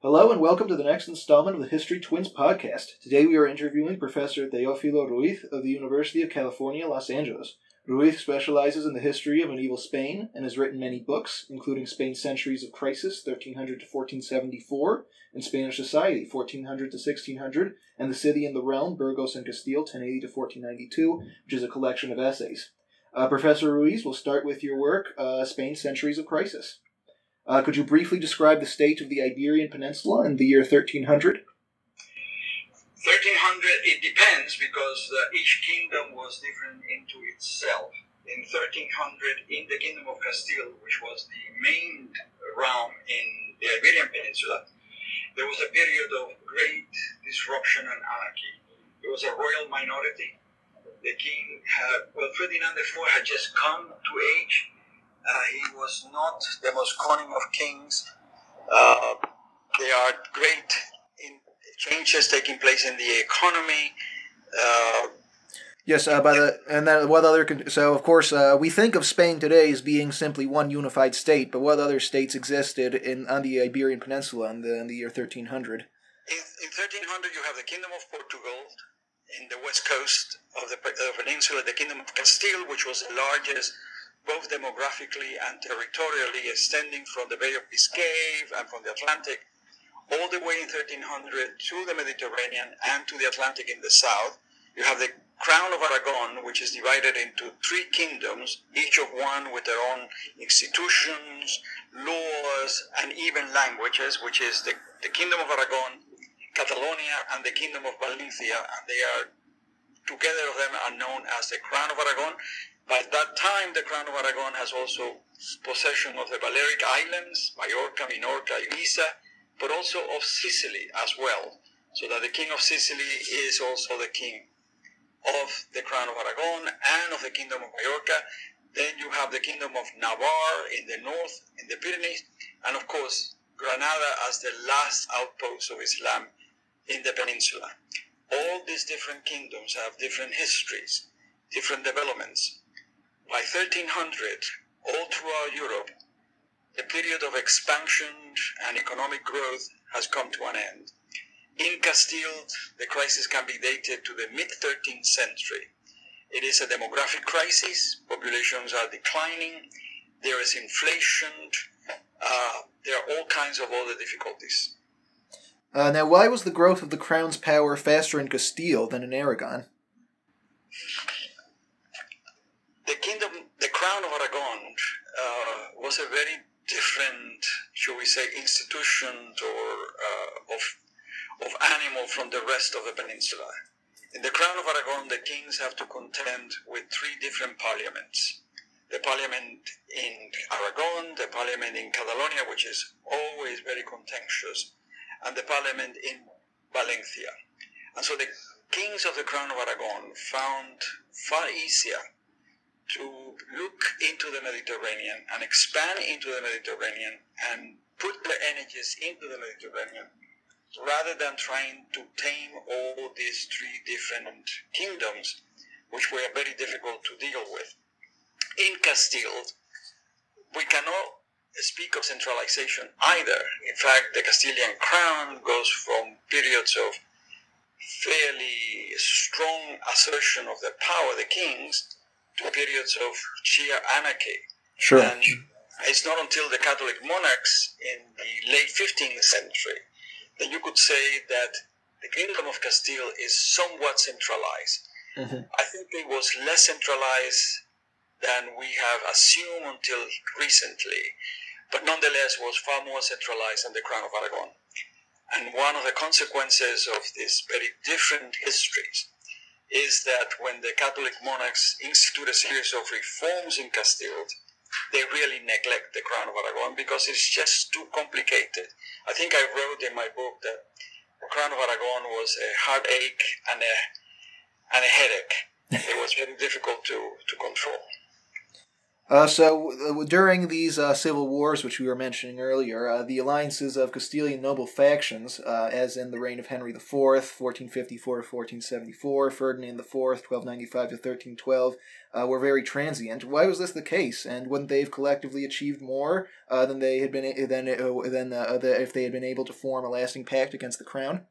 Hello and welcome to the next installment of the History Twins podcast. Today we are interviewing Professor Teofilo Ruiz of the University of California, Los Angeles. Ruiz specializes in the history of medieval Spain and has written many books, including Spain's Centuries of Crisis, 1300 to 1474, and Spanish Society, 1400 to 1600, and The City and the Realm, Burgos and Castile, 1080 to 1492, which is a collection of essays. Uh, Professor Ruiz, we'll start with your work, uh, Spain's Centuries of Crisis. Uh, could you briefly describe the state of the Iberian Peninsula in the year 1300? 1300, it depends because uh, each kingdom was different into itself. In 1300, in the Kingdom of Castile, which was the main realm in the Iberian Peninsula, there was a period of great disruption and anarchy. There was a royal minority. The king had, well, Ferdinand IV had just come to age. Uh, he was not the most cunning of kings. Uh, there are great in changes taking place in the economy. Uh, yes, uh, by the and then what other so of course uh, we think of Spain today as being simply one unified state, but what other states existed in on the Iberian Peninsula in the in the year thirteen hundred? In, in thirteen hundred, you have the Kingdom of Portugal in the west coast of the, of the peninsula, the Kingdom of Castile, which was the largest both demographically and territorially, extending from the Bay of Biscay and from the Atlantic all the way in 1300 to the Mediterranean and to the Atlantic in the south. You have the Crown of Aragon, which is divided into three kingdoms, each of one with their own institutions, laws, and even languages, which is the, the Kingdom of Aragon, Catalonia, and the Kingdom of Valencia, and they are together of them are known as the Crown of Aragon. By that time, the Crown of Aragon has also possession of the Balearic Islands, Majorca, Minorca, Ibiza, but also of Sicily as well, so that the king of Sicily is also the king of the crown of Aragon and of the kingdom of Majorca. Then you have the kingdom of Navarre in the north, in the Pyrenees, and of course Granada as the last outpost of Islam in the peninsula. All these different kingdoms have different histories, different developments. By 1300, all throughout Europe, the period of expansion and economic growth has come to an end. In Castile, the crisis can be dated to the mid 13th century. It is a demographic crisis, populations are declining, there is inflation, uh, there are all kinds of other difficulties. Uh, now, why was the growth of the crown's power faster in Castile than in Aragon? The kingdom, the crown of Aragon, uh, was a very different, shall we say, institution or uh, of of animal from the rest of the peninsula. In the Crown of Aragon, the kings have to contend with three different parliaments. The parliament in Aragon, the parliament in Catalonia, which is always very contentious, and the parliament in Valencia. And so the kings of the Crown of Aragon found far easier to look into the Mediterranean and expand into the Mediterranean and put their energies into the Mediterranean rather than trying to tame all these three different kingdoms, which were very difficult to deal with. In Castile, we cannot speak of centralization either. In fact, the Castilian crown goes from periods of fairly strong assertion of the power, of the kings, to periods of sheer anarchy. Sure. And it's not until the Catholic monarchs in the late 15th century that you could say that the Kingdom of Castile is somewhat centralized. Mm-hmm. I think it was less centralized than we have assumed until recently, but nonetheless was far more centralized than the Crown of Aragon. And one of the consequences of these very different histories is that when the Catholic monarchs institute a series of reforms in Castile, they really neglect the Crown of Aragon because it's just too complicated. I think I wrote in my book that the Crown of Aragon was a heartache and a, and a headache. it was very difficult to, to control. Uh, so uh, during these uh, civil wars, which we were mentioning earlier, uh, the alliances of Castilian noble factions, uh, as in the reign of Henry IV, 1454 to 1474, Ferdinand IV, 1295 to 1312, uh, were very transient. Why was this the case? And wouldn't they have collectively achieved more than they had been than than the, if they had been able to form a lasting pact against the crown?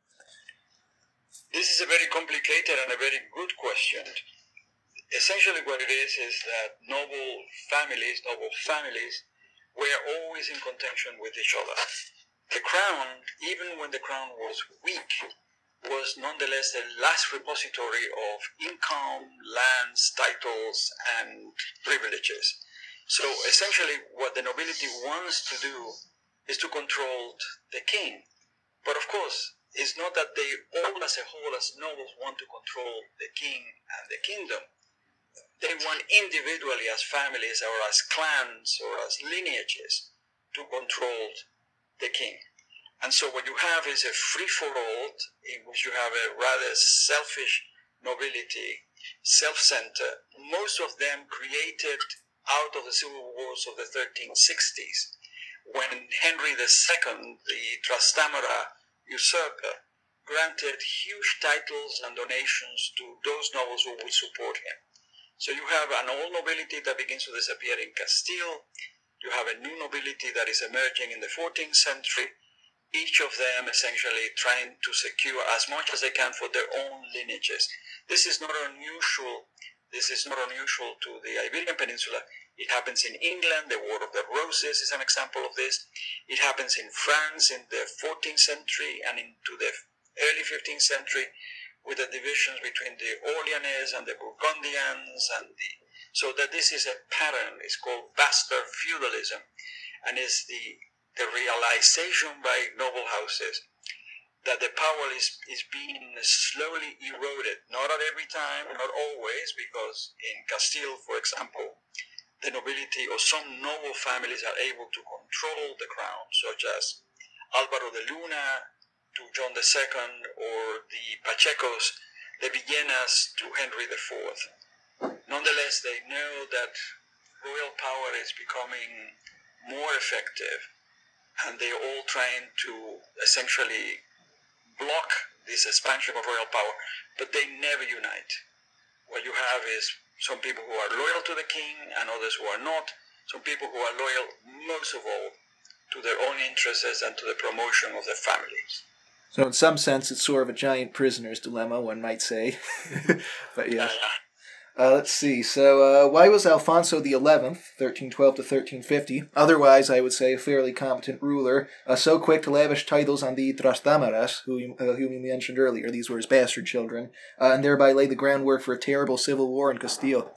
This is a very complicated and a very good question essentially what it is is that noble families, noble families, were always in contention with each other. The crown, even when the crown was weak, was nonetheless the last repository of income, lands, titles, and privileges. So essentially, what the nobility wants to do is to control the king. But of course, it's not that they all as a whole, as nobles, want to control the king and the kingdom they want individually as families or as clans or as lineages to control the king. And so what you have is a free for all in which you have a rather selfish nobility, self centered, most of them created out of the civil wars of the 1360s, when Henry II, the Trastamara usurper, granted huge titles and donations to those nobles who would support him. So you have an old nobility that begins to disappear in Castile. You have a new nobility that is emerging in the 14th century. Each of them essentially trying to secure as much as they can for their own lineages. This is not unusual. This is not unusual to the Iberian Peninsula. It happens in England. The War of the Roses is an example of this. It happens in France in the 14th century and into the early 15th century with the divisions between the Orleanese and the Burgundians, and the so that this is a pattern. It's called bastard feudalism, and is the the realization by noble houses that the power is, is being slowly eroded, not at every time, not always, because in Castile, for example, the nobility or some noble families are able to control the crown, such as Alvaro de Luna, to John II or the Pachecos, the Villenas to Henry IV. Nonetheless, they know that royal power is becoming more effective and they're all trying to essentially block this expansion of royal power, but they never unite. What you have is some people who are loyal to the king and others who are not, some people who are loyal most of all to their own interests and to the promotion of their families. So in some sense, it's sort of a giant prisoner's dilemma, one might say. but yeah. Uh, let's see. So, uh, why was Alfonso XI, 1312 to 1350, otherwise, I would say, a fairly competent ruler, uh, so quick to lavish titles on the Trastámaras, who, uh, whom you mentioned earlier? These were his bastard children, uh, and thereby lay the groundwork for a terrible civil war in Castile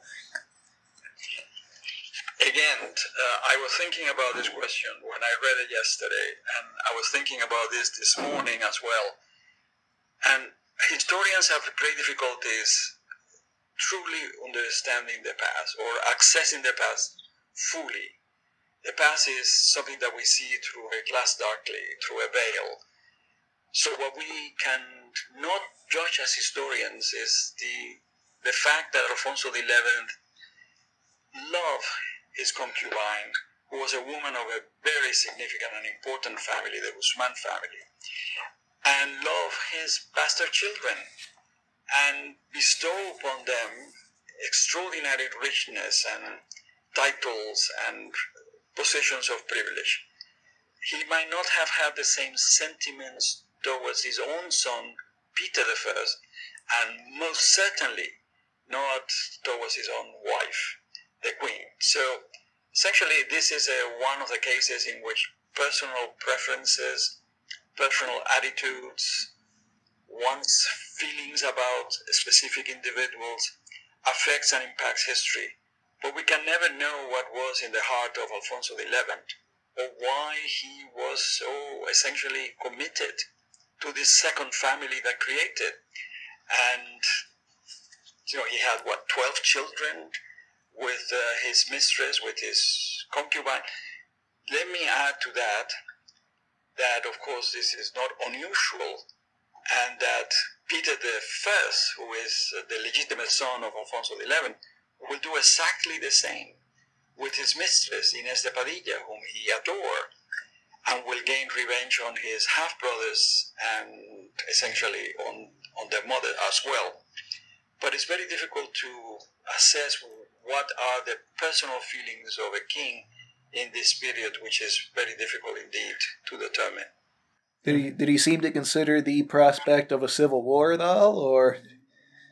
again, uh, I was thinking about this question when I read it yesterday, and I was thinking about this this morning as well. And historians have great difficulties truly understanding the past or accessing the past fully. The past is something that we see through a glass darkly, through a veil. So what we can not judge as historians is the the fact that Alfonso XI loved his concubine, who was a woman of a very significant and important family, the Guzman family, and love his bastard children and bestow upon them extraordinary richness and titles and positions of privilege. He might not have had the same sentiments towards his own son, Peter I, and most certainly not towards his own wife the queen. So essentially, this is a, one of the cases in which personal preferences, personal attitudes, one's feelings about specific individuals affects and impacts history. But we can never know what was in the heart of Alfonso XI or why he was so essentially committed to this second family that created. And, you know, he had what, 12 children? With uh, his mistress, with his concubine. Let me add to that that, of course, this is not unusual, and that Peter I, who is the legitimate son of Alfonso XI, will do exactly the same. with his mistress, Inés de Padilla, whom he adored, and will gain revenge on his half brothers and essentially on, on their mother as well. But it's very difficult to assess what are the personal feelings of a king in this period, which is very difficult indeed to determine. Did he did he seem to consider the prospect of a civil war though, or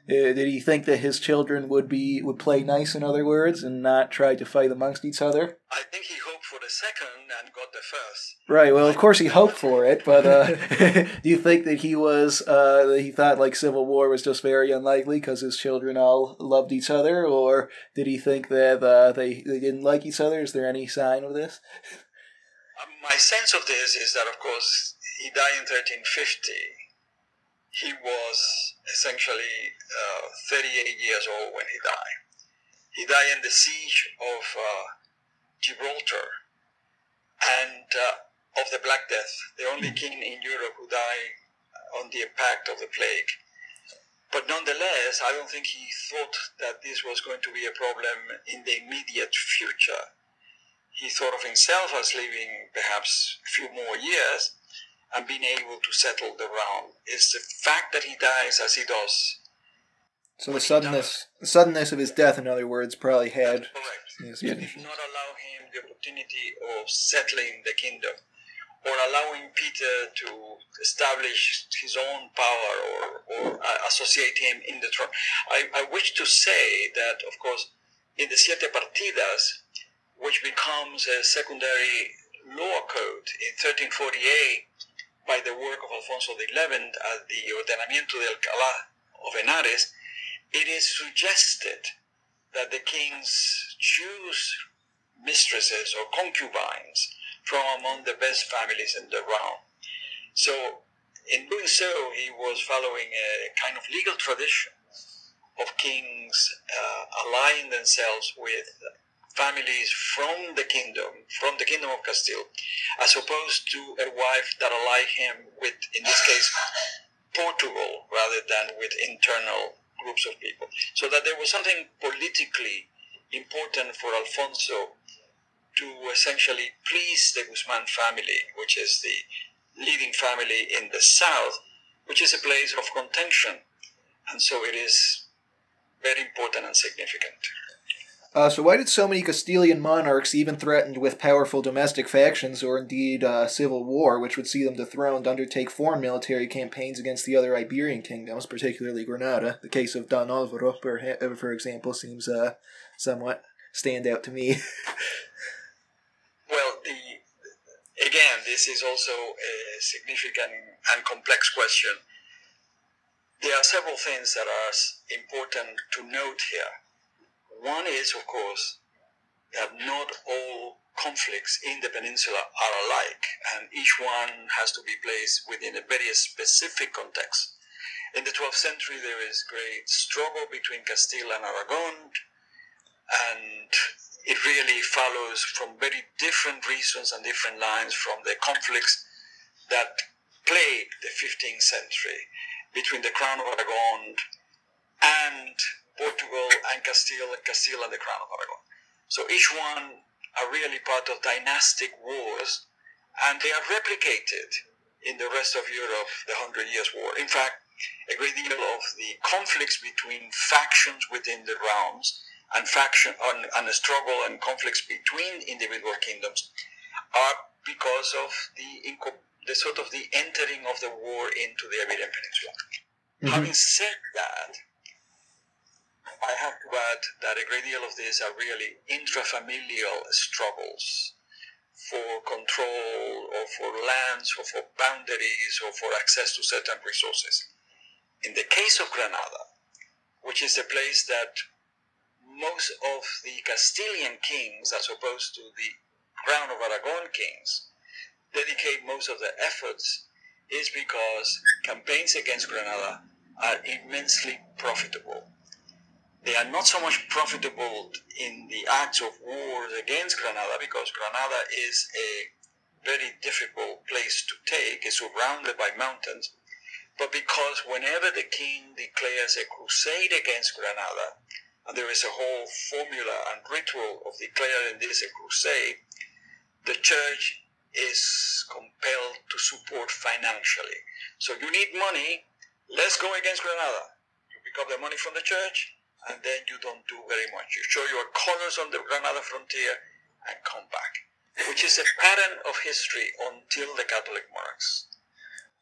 did he think that his children would be would play nice, in other words, and not try to fight amongst each other? I think he hoped for the second and got the first. Right. Well, of course he hoped for it, but uh, do you think that he was uh, that he thought like civil war was just very unlikely because his children all loved each other, or did he think that uh, they they didn't like each other? Is there any sign of this? Um, my sense of this is that, of course, he died in 1350 he was essentially uh, 38 years old when he died. He died in the siege of uh, Gibraltar and uh, of the Black Death, the only king in Europe who died on the impact of the plague. But nonetheless, I don't think he thought that this was going to be a problem in the immediate future. He thought of himself as living perhaps a few more years, and being able to settle the realm. It's the fact that he dies as he does. So the suddenness, the suddenness of his death, in other words, probably had. Correct. Yes, did not allow him the opportunity of settling the kingdom, or allowing Peter to establish his own power or, or uh, associate him in the throne. I, I wish to say that, of course, in the Siete Partidas, which becomes a secondary law code in 1348, by the work of Alfonso XI at the Ordenamiento de Alcalá of Henares, it is suggested that the kings choose mistresses or concubines from among the best families in the realm. So, in doing so, he was following a kind of legal tradition of kings uh, aligning themselves with families from the kingdom, from the kingdom of Castile, as opposed to a wife that allied him with, in this case, Portugal, rather than with internal groups of people. So that there was something politically important for Alfonso to essentially please the Guzman family, which is the leading family in the south, which is a place of contention. And so it is very important and significant. Uh, so why did so many Castilian monarchs, even threatened with powerful domestic factions or indeed uh, civil war, which would see them dethroned, undertake foreign military campaigns against the other Iberian kingdoms, particularly Granada? The case of Don Alvaro, for, for example, seems uh, somewhat stand out to me. well, the, again, this is also a significant and complex question. There are several things that are important to note here one is, of course, that not all conflicts in the peninsula are alike, and each one has to be placed within a very specific context. In the 12th century, there is great struggle between Castile and Aragon, and it really follows from very different reasons and different lines from the conflicts that plagued the 15th century between the Crown of Aragon and Portugal and Castile, and Castile and the Crown of Aragon. So each one are really part of dynastic wars, and they are replicated in the rest of Europe, the Hundred Years' War. In fact, a great deal of the conflicts between factions within the realms and faction and, and the struggle and conflicts between individual kingdoms are because of the, the sort of the entering of the war into the Iberian Peninsula. Mm-hmm. Having said that, I have to add that a great deal of these are really intrafamilial struggles for control or for lands or for boundaries or for access to certain resources. In the case of Granada, which is a place that most of the Castilian kings, as opposed to the crown of Aragon kings, dedicate most of their efforts, is because campaigns against Granada are immensely profitable they are not so much profitable in the acts of wars against Granada because Granada is a very difficult place to take, it's surrounded by mountains, but because whenever the king declares a crusade against Granada, and there is a whole formula and ritual of declaring this a crusade, the church is compelled to support financially. So you need money, let's go against Granada. You pick up the money from the church, and then you don't do very much. You show your colors on the Granada frontier and come back, which is a pattern of history until the Catholic monarchs.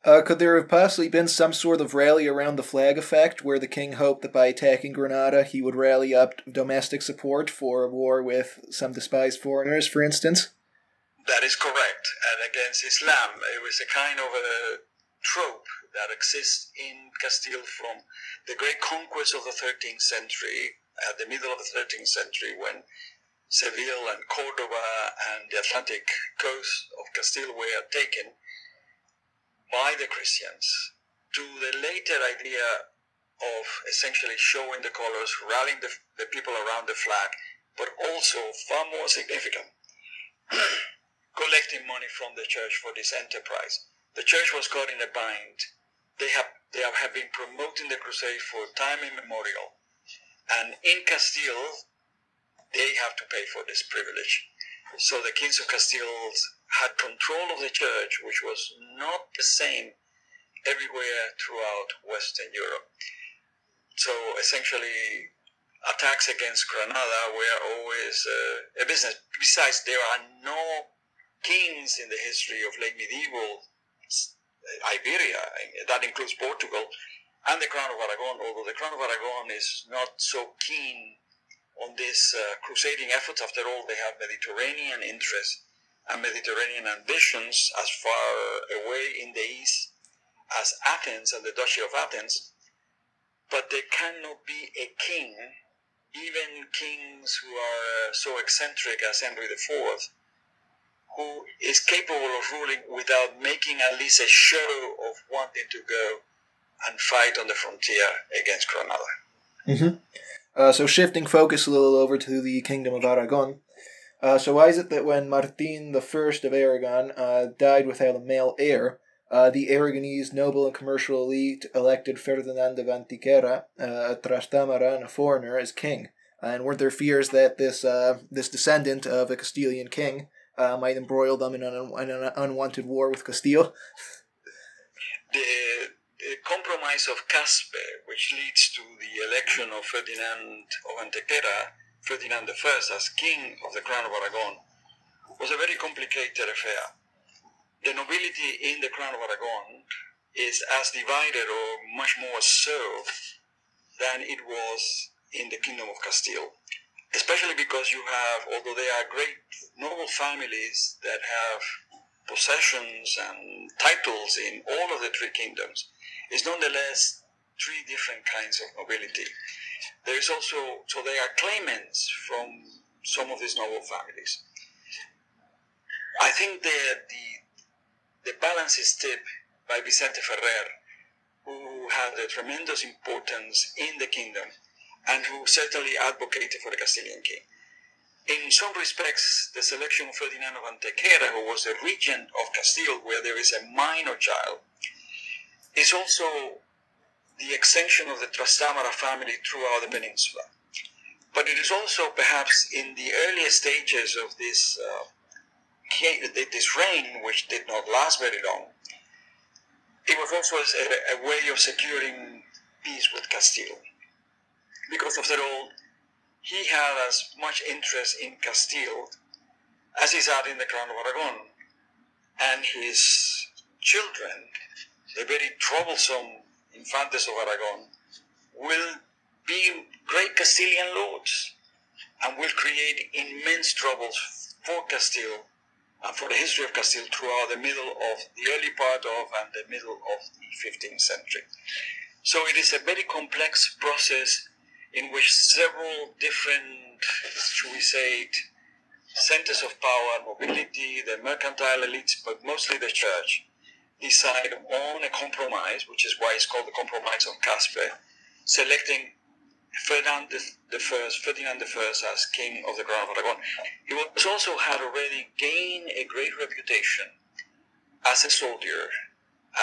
Uh, could there have possibly been some sort of rally around the flag effect, where the king hoped that by attacking Granada he would rally up domestic support for a war with some despised foreigners, for instance? That is correct. And against Islam, it was a kind of a trope that exists in Castile from the great conquest of the 13th century, at the middle of the 13th century, when Seville and Cordoba and the Atlantic coast of Castile were taken by the Christians to the later idea of essentially showing the colors, rallying the, the people around the flag, but also far more significant, collecting money from the church for this enterprise. The church was caught in a bind. They have they have been promoting the crusade for time immemorial, and in Castile, they have to pay for this privilege. So the kings of Castile had control of the church, which was not the same everywhere throughout Western Europe. So essentially, attacks against Granada were always uh, a business. Besides, there are no kings in the history of late medieval Iberia, that includes Portugal, and the Crown of Aragon, although the Crown of Aragon is not so keen on these uh, crusading efforts. After all, they have Mediterranean interests and Mediterranean ambitions as far away in the east as Athens and the Duchy of Athens, but there cannot be a king, even kings who are so eccentric as Henry IV, who is capable of ruling without making at least a show of wanting to go and fight on the frontier against Granada. Mm-hmm. Uh, so shifting focus a little over to the Kingdom of Aragon, uh, so why is it that when Martin I of Aragon uh, died without a male heir, uh, the Aragonese noble and commercial elite elected Ferdinand of Antequera, uh, a Trastamara and a foreigner, as king? And weren't there fears that this uh, this descendant of a Castilian king uh, might embroil them in an, an unwanted war with Castile? The, the compromise of Caspe, which leads to the election of Ferdinand of Antequera, Ferdinand I as king of the Crown of Aragon was a very complicated affair. The nobility in the Crown of Aragon is as divided or much more so than it was in the Kingdom of Castile. Especially because you have, although they are great noble families that have possessions and titles in all of the three kingdoms, it's nonetheless three different kinds of nobility. There is also, so there are claimants from some of these noble families. I think that the, the balance is tipped by Vicente Ferrer, who had a tremendous importance in the kingdom and who certainly advocated for the Castilian king. In some respects, the selection of Ferdinand of Antequera, who was a regent of Castile, where there is a minor child, is also the extension of the Trastamara family throughout the peninsula. But it is also perhaps in the earlier stages of this, uh, this reign, which did not last very long, it was also a, a way of securing peace with Castile. Because after all, he had as much interest in Castile as he had in the crown of Aragon. And his children, the very troublesome Infantes of Aragon, will be great Castilian lords and will create immense troubles for Castile and for the history of Castile throughout the middle of the early part of and the middle of the 15th century. So it is a very complex process in which several different, should we say, it, centers of power, and mobility, the mercantile elites, but mostly the church, decide on a compromise, which is why it's called the Compromise of Caspe, selecting Ferdinand First, Ferdinand First as king of the Crown of Aragon. He was also had already gained a great reputation as a soldier,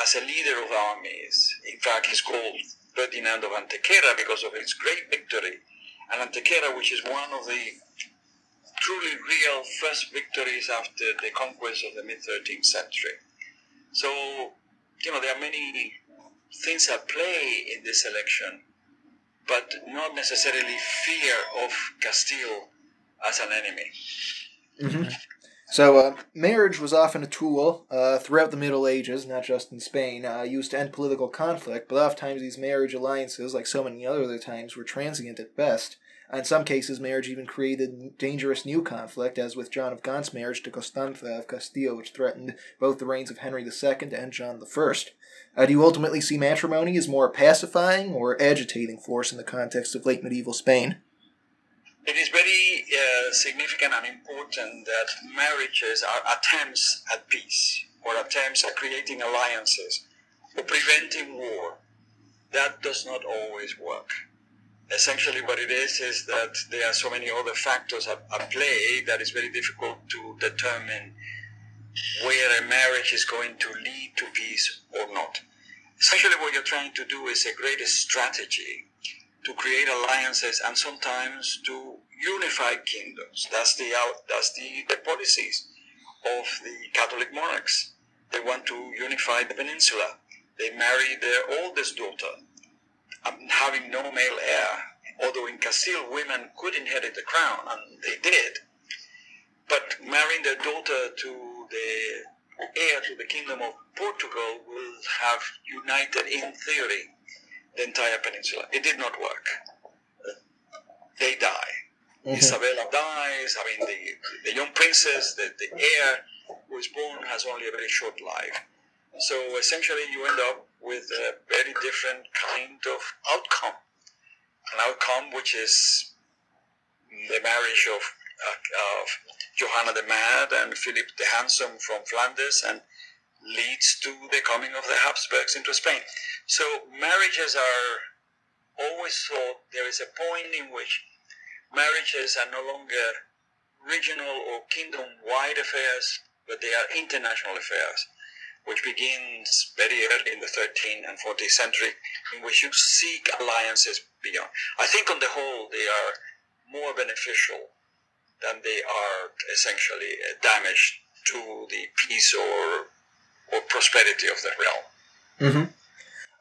as a leader of armies. In fact, he's called Ferdinand of Antequera because of his great victory and Antequera, which is one of the truly real first victories after the conquest of the mid 13th century. So, you know, there are many things at play in this election, but not necessarily fear of Castile as an enemy. Mm-hmm. So, uh, marriage was often a tool uh, throughout the Middle Ages, not just in Spain, uh, used to end political conflict, but oftentimes these marriage alliances, like so many other times, were transient at best. In some cases, marriage even created dangerous new conflict, as with John of Gaunt's marriage to Costanza of Castile, which threatened both the reigns of Henry II and John I. Uh, do you ultimately see matrimony as more a pacifying or agitating force in the context of late medieval Spain? It is very uh, significant and important that marriages are attempts at peace or attempts at creating alliances or preventing war. That does not always work. Essentially, what it is is that there are so many other factors at, at play that it's very difficult to determine where a marriage is going to lead to peace or not. Essentially, what you're trying to do is a greater strategy to create alliances and sometimes to unify kingdoms. That's the that's the, the policies of the Catholic monarchs. They want to unify the peninsula. They marry their oldest daughter, um, having no male heir. Although in Castile, women could inherit the crown, and they did. But marrying their daughter to the heir to the kingdom of Portugal will have united, in theory, the entire peninsula. It did not work. They die. Mm-hmm. Isabella dies. I mean, the, the young princess, the, the heir who is born, has only a very short life. So essentially, you end up with a very different kind of outcome. An outcome which is the marriage of, uh, of Johanna the Mad and Philip the Handsome from Flanders and leads to the coming of the Habsburgs into Spain. So marriages are always thought there is a point in which marriages are no longer regional or kingdom wide affairs, but they are international affairs, which begins very early in the 13th and 14th century, in which you seek alliances beyond. I think on the whole they are more beneficial than they are essentially a damage to the peace or or prosperity of the realm. Mm-hmm.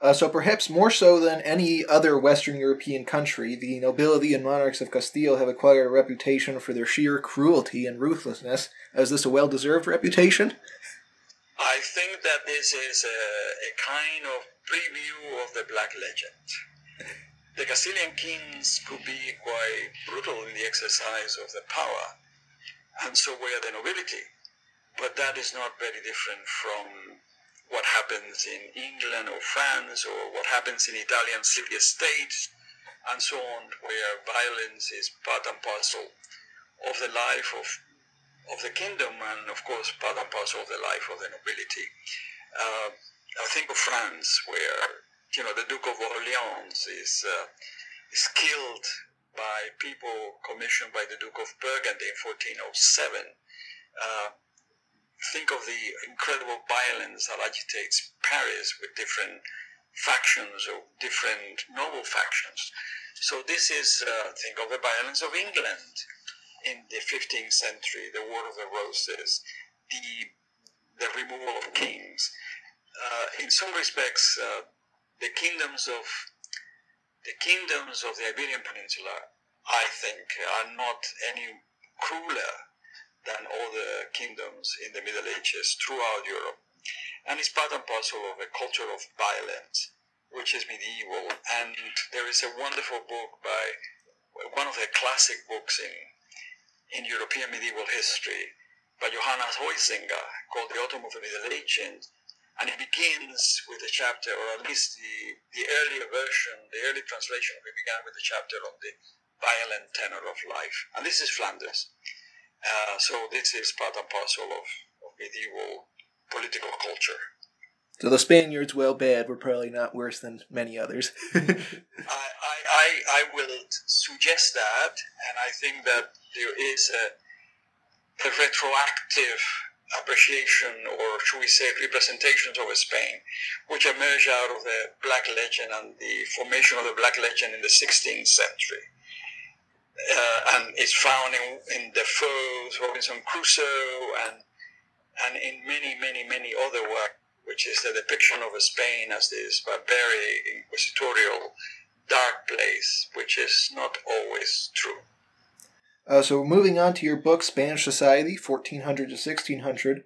Uh, so perhaps more so than any other Western European country, the nobility and monarchs of Castile have acquired a reputation for their sheer cruelty and ruthlessness. Is this a well-deserved reputation? I think that this is a, a kind of preview of the Black Legend. The Castilian kings could be quite brutal in the exercise of their power, and so were the nobility. But that is not very different from what happens in England or France or what happens in Italian city states and so on, where violence is part and parcel of the life of, of the kingdom and, of course, part and parcel of the life of the nobility. Uh, I think of France, where you know the Duke of Orleans is uh, is killed by people commissioned by the Duke of Burgundy in 1407. Uh, think of the incredible violence that agitates Paris with different factions or different noble factions. So this is, uh, think of the violence of England in the 15th century, the War of the Roses, the, the removal of kings. Uh, in some respects, uh, the kingdoms of the kingdoms of the Iberian Peninsula, I think, are not any crueler than all the kingdoms in the Middle Ages throughout Europe. And it's part and parcel of a culture of violence, which is medieval. And there is a wonderful book by one of the classic books in, in European medieval history by Johannes Huizinga called The Autumn of the Middle Ages. And it begins with a chapter, or at least the, the earlier version, the early translation it began with a chapter on the violent tenor of life. And this is Flanders. Uh, so this is part and parcel of, of medieval political culture. So the Spaniards, well, bad, were probably not worse than many others. I, I, I, I will suggest that, and I think that there is a, a retroactive appreciation, or should we say, representations of Spain, which emerged out of the Black Legend and the formation of the Black Legend in the 16th century. Uh, and it's found in, in Defoe's Robinson Crusoe and and in many, many, many other work, which is the depiction of Spain as this barbaric, inquisitorial, dark place, which is not always true. Uh, so moving on to your book, Spanish Society, 1400 to 1600,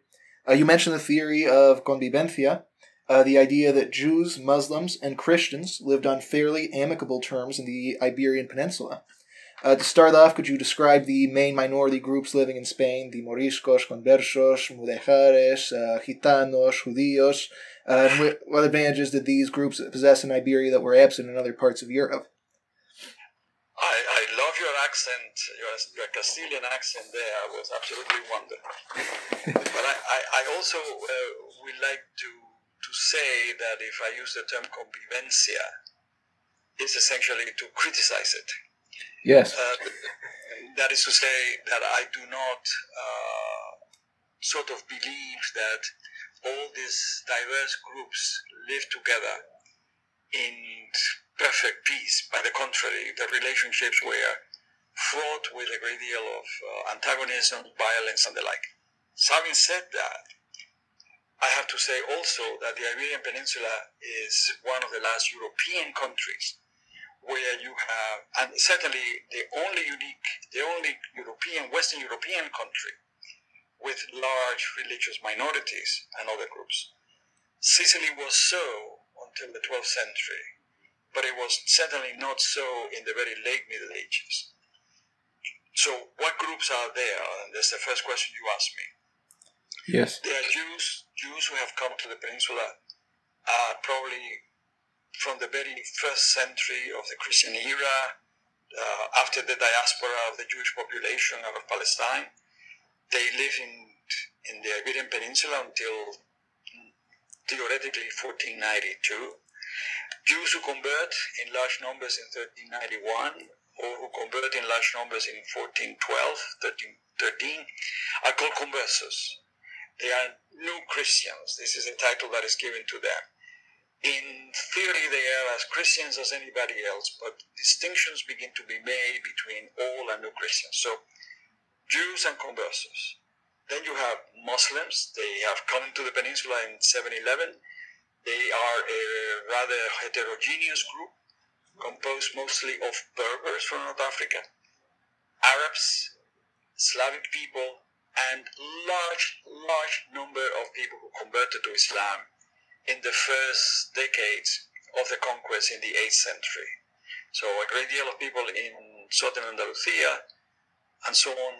uh, you mentioned the theory of convivencia, uh, the idea that Jews, Muslims, and Christians lived on fairly amicable terms in the Iberian Peninsula. Uh, to start off, could you describe the main minority groups living in Spain, the Moriscos, Conversos, Mudejares, uh, Gitanos, Judíos, uh, and what, advantages did these groups possess in Iberia that were absent in other parts of Europe? I, I love your accent, your, your Castilian accent there was absolutely wonderful. but I, I, I also uh, would like to, to say that if I use the term convivencia, it's essentially to criticize it Yes. uh, that is to say that I do not uh, sort of believe that all these diverse groups live together in perfect peace. By the contrary, the relationships were fraught with a great deal of uh, antagonism, violence, and the like. So having said that, I have to say also that the Iberian Peninsula is one of the last European countries where you have, and certainly the only unique, the only European, Western European country with large religious minorities and other groups. Sicily was so until the 12th century, but it was certainly not so in the very late Middle Ages. So, what groups are there? And that's the first question you asked me. Yes. There are Jews, Jews who have come to the peninsula, uh, probably from the very first century of the Christian era, uh, after the diaspora of the Jewish population out of Palestine. They live in, in the Iberian Peninsula until theoretically 1492. Jews who convert in large numbers in 1391 or who convert in large numbers in 1412, 1313 are called conversos. They are new Christians. This is a title that is given to them in theory they are as Christians as anybody else, but distinctions begin to be made between old and new Christians. So Jews and conversos. Then you have Muslims. They have come to the peninsula in 711. They are a rather heterogeneous group composed mostly of Berbers from North Africa, Arabs, Slavic people, and large, large number of people who converted to Islam in the first decades of the conquest in the 8th century. So a great deal of people in southern Andalusia and so on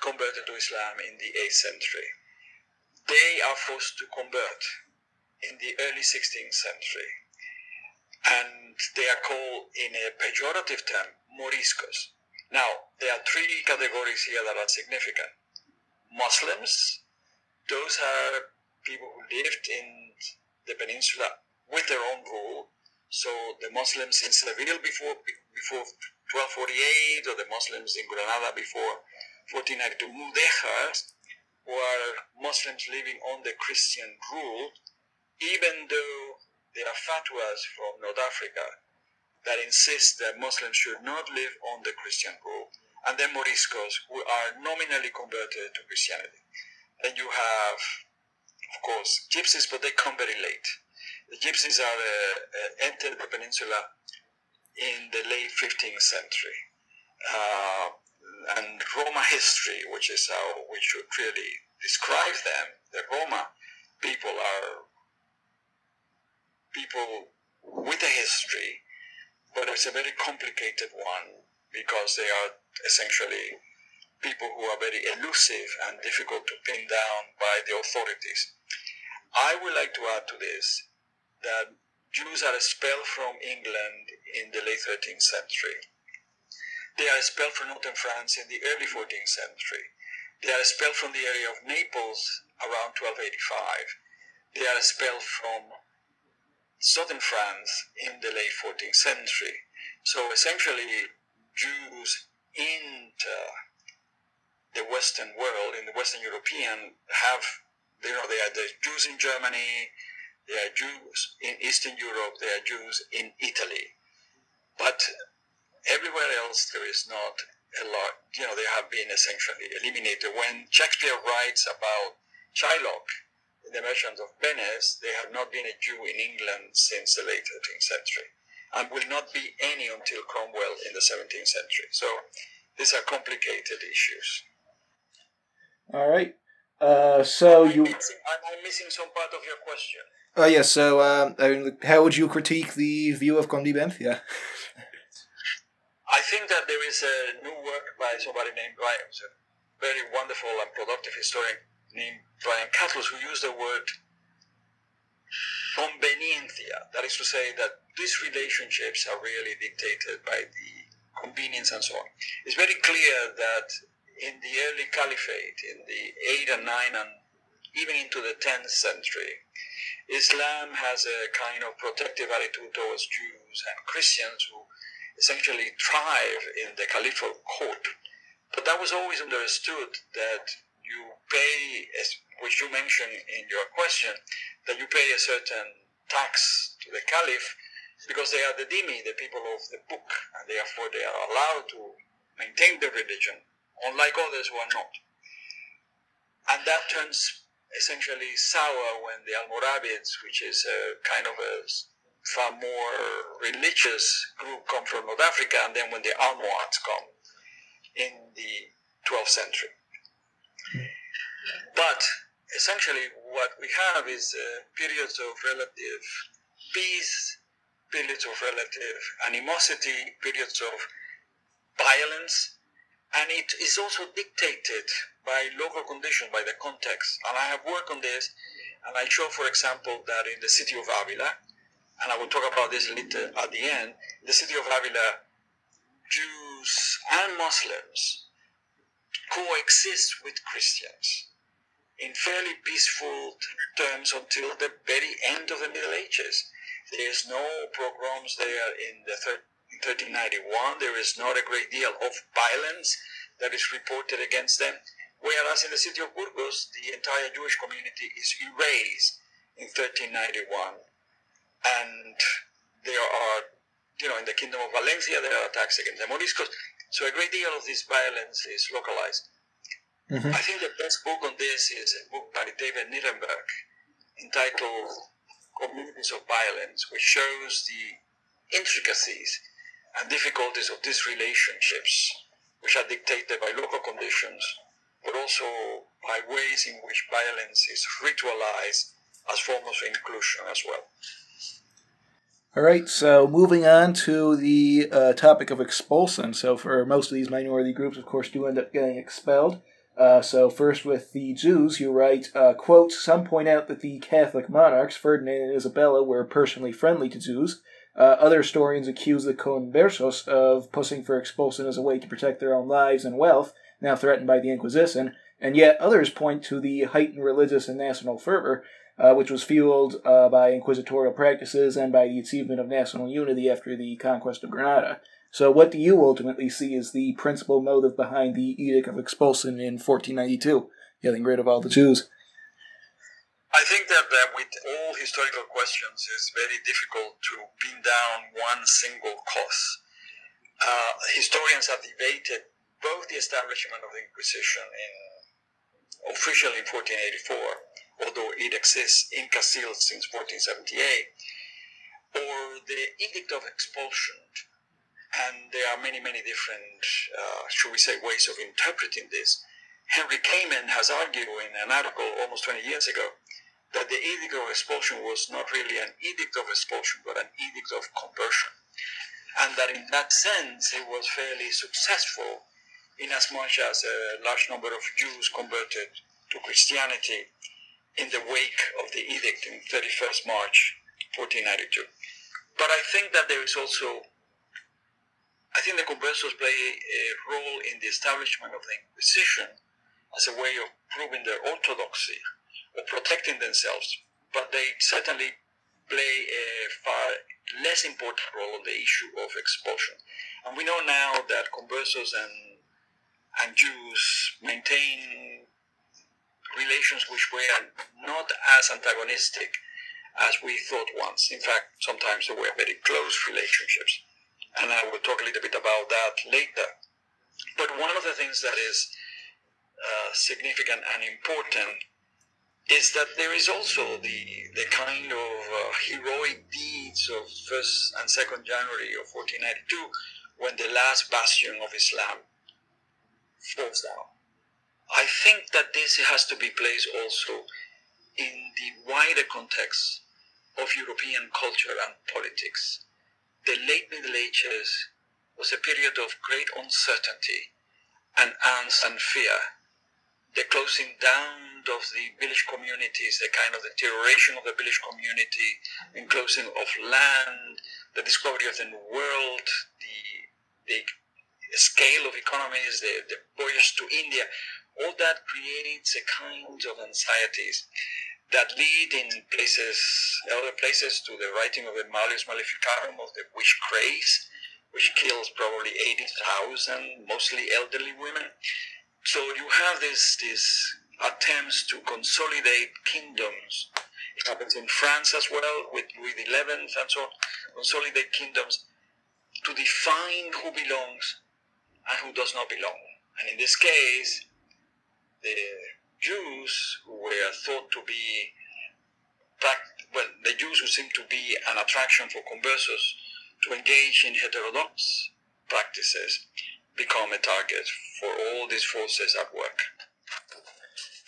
converted to Islam in the 8th century. They are forced to convert in the early 16th century. And they are called, in a pejorative term, moriscos. Now, there are three categories here that are significant. Muslims, those are people who lived in the peninsula with their own rule. So the Muslims in Seville before before 1248, or the Muslims in Granada before 1492, Mudejas were Muslims living on the Christian rule, even though there are fatwas from North Africa that insist that Muslims should not live on the Christian rule, and then Moriscos, who are nominally converted to Christianity. Then you have of course, gypsies, but they come very late. The gypsies are uh, uh, entered the peninsula in the late 15th century. Uh, and Roma history, which is how we should really describe them, the Roma people are people with a history, but it's a very complicated one because they are essentially people who are very elusive and difficult to pin down by the authorities. I would like to add to this that Jews are expelled from England in the late 13th century. They are expelled from northern France in the early 14th century. They are expelled from the area of Naples around 1285. They are expelled from southern France in the late 14th century. So essentially, Jews in the Western world, in the Western European, have you know, there are the Jews in Germany, there are Jews in Eastern Europe, there are Jews in Italy. But everywhere else there is not a lot, you know, they have been essentially eliminated. When Shakespeare writes about Shylock in The Merchant of Venice, there have not been a Jew in England since the late 13th century and will not be any until Cromwell in the 17th century. So these are complicated issues. All right. Uh, so am you. Missing, am I missing some part of your question? Oh yes. So, um, I mean, how would you critique the view of Conde Yeah. I think that there is a new work by somebody named Brian, a very wonderful and productive historian named Brian Catlos, who used the word conveniencia. That is to say that these relationships are really dictated by the convenience and so on. It's very clear that in the early caliphate, in the 8 and 9 and even into the 10th century, Islam has a kind of protective attitude towards Jews and Christians who essentially thrive in the caliphal court. But that was always understood that you pay, as which you mentioned in your question, that you pay a certain tax to the caliph because they are the dhimmi, the people of the book, and therefore they are allowed to maintain their religion, unlike others who are not. And that turns essentially sour when the Almoravids, which is a kind of a far more religious group come from North Africa, and then when the Almohads come in the 12th century. But essentially, what we have is uh, periods of relative peace, periods of relative animosity, periods of violence, and it is also dictated by local conditions, by the context. And I have worked on this, and I show, for example, that in the city of Avila, and I will talk about this later at the end, the city of Avila, Jews and Muslims coexist with Christians in fairly peaceful terms until the very end of the Middle Ages. There is no pogroms there in the thir- in 1391. There is not a great deal of violence that is reported against them. Whereas in the city of Burgos, the entire Jewish community is erased in 1391 and there are, you know, in the Kingdom of Valencia, there are attacks against the Moriscos. So a great deal of this violence is localized. Mm-hmm. I think the best book on this is a book by David Nirenberg entitled Communities of Violence, which shows the intricacies and difficulties of these relationships, which are dictated by local conditions, but also by ways in which violence is ritualized as forms of inclusion as well. All right, so moving on to the uh, topic of expulsion. So, for most of these minority groups, of course, do end up getting expelled. Uh, so, first with the Jews, you write, uh, quote, Some point out that the Catholic monarchs, Ferdinand and Isabella, were personally friendly to Jews. Uh, other historians accuse the conversos of pushing for expulsion as a way to protect their own lives and wealth, now threatened by the Inquisition, and yet others point to the heightened religious and national fervor uh, which was fueled uh, by inquisitorial practices and by the achievement of national unity after the conquest of Granada. So, what do you ultimately see as the principal motive behind the Edict of Expulsion in 1492, getting rid of all the Jews? I think that, with all historical questions, it's very difficult to pin down one single cause. Uh, historians have debated both the establishment of the Inquisition in officially in 1484 although it exists in Castile since 1478, or the Edict of Expulsion. And there are many, many different, uh, should we say, ways of interpreting this. Henry Kamen has argued in an article almost 20 years ago that the Edict of Expulsion was not really an Edict of Expulsion, but an Edict of Conversion. And that in that sense, it was fairly successful in as much as a large number of Jews converted to Christianity in the wake of the edict in 31st March 1492. But I think that there is also, I think the conversos play a role in the establishment of the Inquisition as a way of proving their orthodoxy or protecting themselves, but they certainly play a far less important role on the issue of expulsion. And we know now that conversos and and Jews maintain relations which were not as antagonistic as we thought once. In fact, sometimes they were very close relationships. and I will talk a little bit about that later. But one of the things that is uh, significant and important is that there is also the, the kind of uh, heroic deeds of 1st and 2nd January of 1492 when the last bastion of Islam falls down. I think that this has to be placed also in the wider context of European culture and politics. The late Middle Ages was a period of great uncertainty and angst and fear. The closing down of the village communities, the kind of deterioration of the village community, enclosing of land, the discovery of the new world, the, the scale of economies, the, the voyage to India, all that creates a kind of anxieties that lead in places, other places, to the writing of the Malleus Maleficarum of the witch craze, which kills probably 80,000, mostly elderly women. So you have this, this attempts to consolidate kingdoms. It happens in France as well with Louis XI and so on. Consolidate kingdoms to define who belongs and who does not belong. And in this case, the Jews who were thought to be, well, the Jews who seem to be an attraction for conversos to engage in heterodox practices become a target for all these forces at work.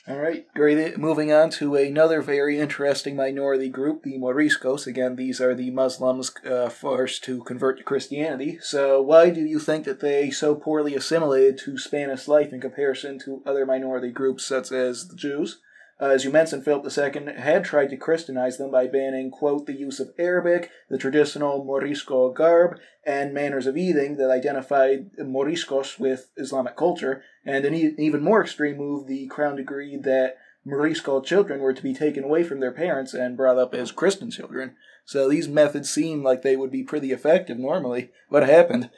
All right, great. Moving on to another very interesting minority group, the Moriscos. Again, these are the Muslims uh, first to convert to Christianity. So, why do you think that they so poorly assimilated to Spanish life in comparison to other minority groups such as the Jews? Uh, as you mentioned, Philip II had tried to Christianize them by banning, quote, the use of Arabic, the traditional Morisco garb, and manners of eating that identified Moriscos with Islamic culture. And an even more extreme move, the crown decreed that Morisco children were to be taken away from their parents and brought up as Christian children. So these methods seem like they would be pretty effective normally. What happened?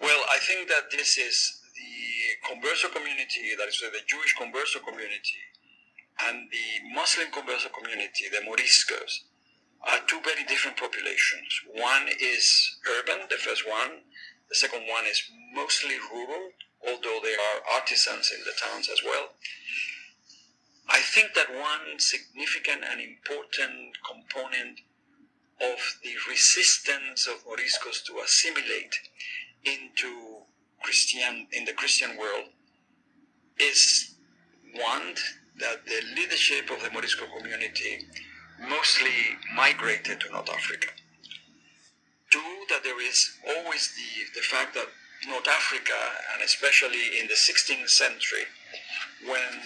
Well, I think that this is converso community, that is the Jewish converso community, and the Muslim converso community, the Moriscos, are two very different populations. One is urban, the first one. The second one is mostly rural, although there are artisans in the towns as well. I think that one significant and important component of the resistance of Moriscos to assimilate into Christian in the Christian world is one that the leadership of the Morisco community mostly migrated to North Africa. Two, that there is always the, the fact that North Africa, and especially in the 16th century, when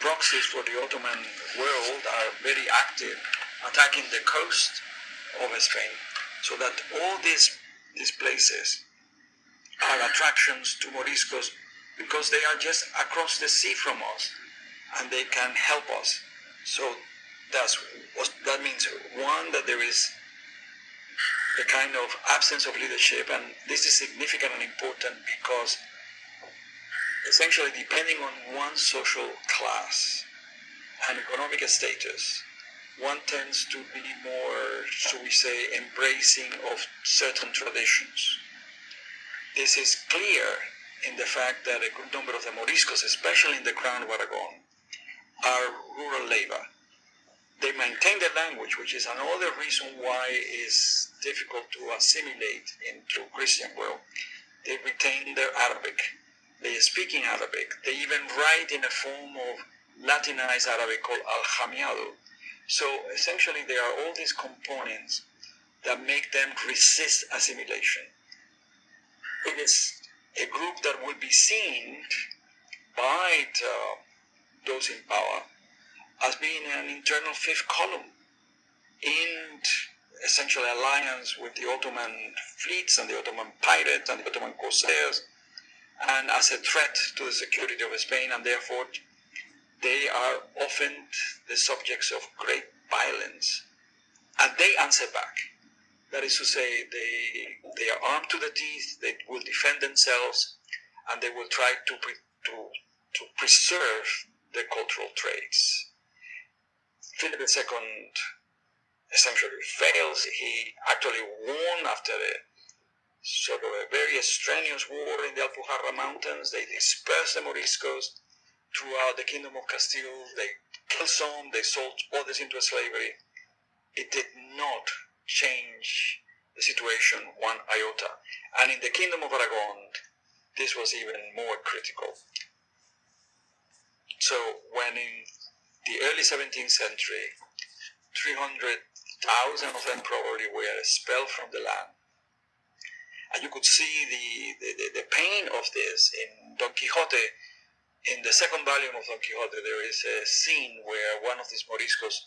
proxies for the Ottoman world are very active, attacking the coast of Spain, so that all these, these places are attractions to Moriscos because they are just across the sea from us and they can help us. So that's what that means. One, that there is a kind of absence of leadership, and this is significant and important because essentially, depending on one's social class and economic status, one tends to be more, so we say, embracing of certain traditions this is clear in the fact that a good number of the Moriscos, especially in the Crown of Aragon, are rural labor. They maintain their language, which is another reason why it's difficult to assimilate into Christian world. They retain their Arabic. They speak in Arabic. They even write in a form of Latinized Arabic called Al-Jamiado. So essentially there are all these components that make them resist assimilation it is a group that will be seen by the, those in power as being an internal fifth column in essential alliance with the Ottoman fleets and the Ottoman pirates and the Ottoman corsairs, and as a threat to the security of Spain, and therefore they are often the subjects of great violence, and they answer back. That is to say, they, they are armed to the teeth, they will defend themselves, and they will try to, pre, to, to preserve their cultural traits. Philip II essentially fails. He actually won after a sort of a very strenuous war in the Alpujarra Mountains. They dispersed the Moriscos throughout the Kingdom of Castile. They killed some, they sold others into slavery. It did not change the situation one iota. And in the Kingdom of Aragon, this was even more critical. So when in the early 17th century, 300,000 of them probably were expelled from the land. And you could see the, the, the, pain of this in Don Quixote. In the second volume of Don Quixote, there is a scene where one of these Moriscos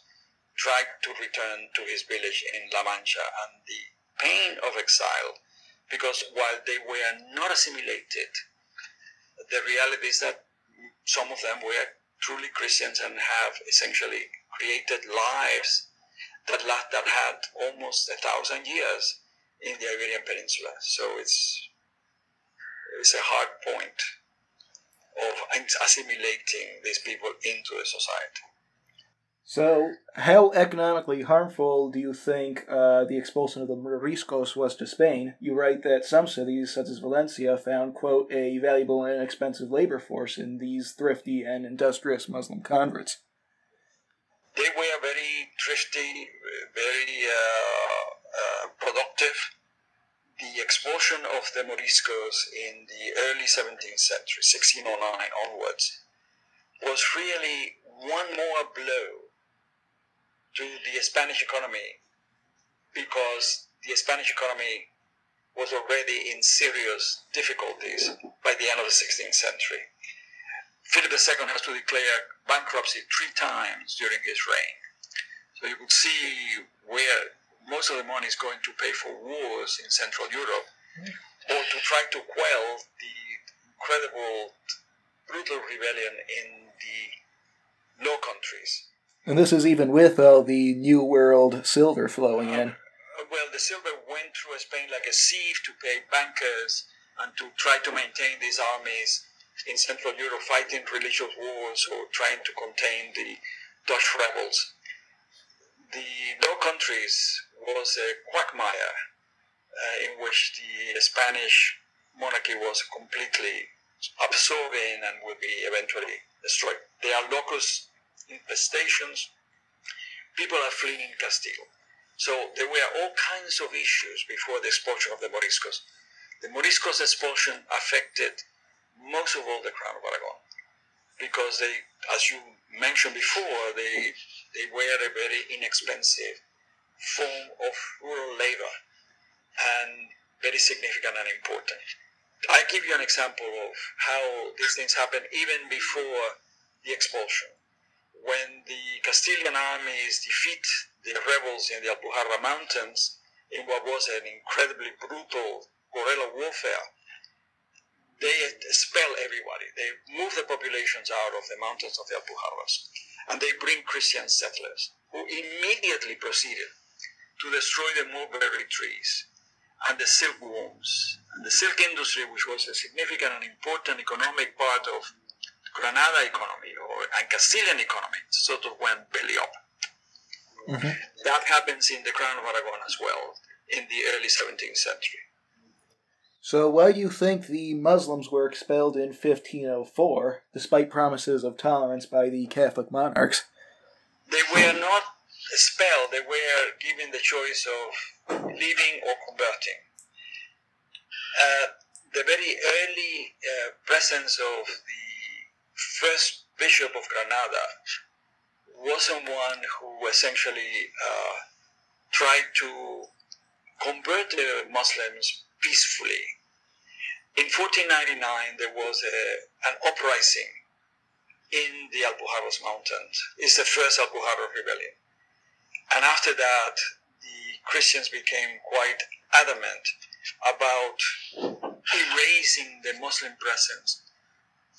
tried to return to his village in La Mancha, and the pain of exile, because while they were not assimilated, the reality is that some of them were truly Christians and have essentially created lives that, that had almost a thousand years in the Iberian Peninsula. So it's, it's a hard point of assimilating these people into the society. So, how economically harmful do you think uh, the expulsion of the Moriscos was to Spain? You write that some cities, such as Valencia, found, quote, a valuable and inexpensive labor force in these thrifty and industrious Muslim converts. They were very thrifty, very uh, uh, productive. The expulsion of the Moriscos in the early 17th century, 1609 onwards, was really one more blow to the Spanish economy because the Spanish economy was already in serious difficulties by the end of the 16th century. Philip II has to declare bankruptcy three times during his reign. So you could see where most of the money is going to pay for wars in Central Europe or to try to quell the incredible, brutal rebellion in the Low Countries and this is even with all the New World silver flowing in. Uh, well, the silver went through Spain like a sieve to pay bankers and to try to maintain these armies in Central Europe fighting religious wars or trying to contain the Dutch rebels. The Low Countries was a quagmire uh, in which the Spanish monarchy was completely absorbing and would be eventually destroyed. They are infestations. People are fleeing Castile. So there were all kinds of issues before the expulsion of the Moriscos. The Moriscos expulsion affected most of all the Crown of Aragon because they, as you mentioned before, they, they were a very inexpensive form of rural labor and very significant and important. I give you an example of how these things happened even before the expulsion when the Castilian armies defeat the rebels in the Alpujarra Mountains in what was an incredibly brutal guerrilla warfare, they expel everybody. They move the populations out of the mountains of the Alpujarras and they bring Christian settlers who immediately proceeded to destroy the mulberry trees and the silkworms and the silk industry, which was a significant and important economic part of Granada economy or and Castilian economy sort of went belly up. Mm-hmm. That happens in the Crown of Aragon as well in the early 17th century. So, why do you think the Muslims were expelled in 1504, despite promises of tolerance by the Catholic monarchs? They were not expelled, they were given the choice of leaving or converting. Uh, the very early uh, presence of the first bishop of Granada was someone who essentially uh, tried to convert the Muslims peacefully. In 1499, there was a, an uprising in the Alpujarras Mountains. It's the first Alpujarra rebellion. And after that, the Christians became quite adamant about erasing the Muslim presence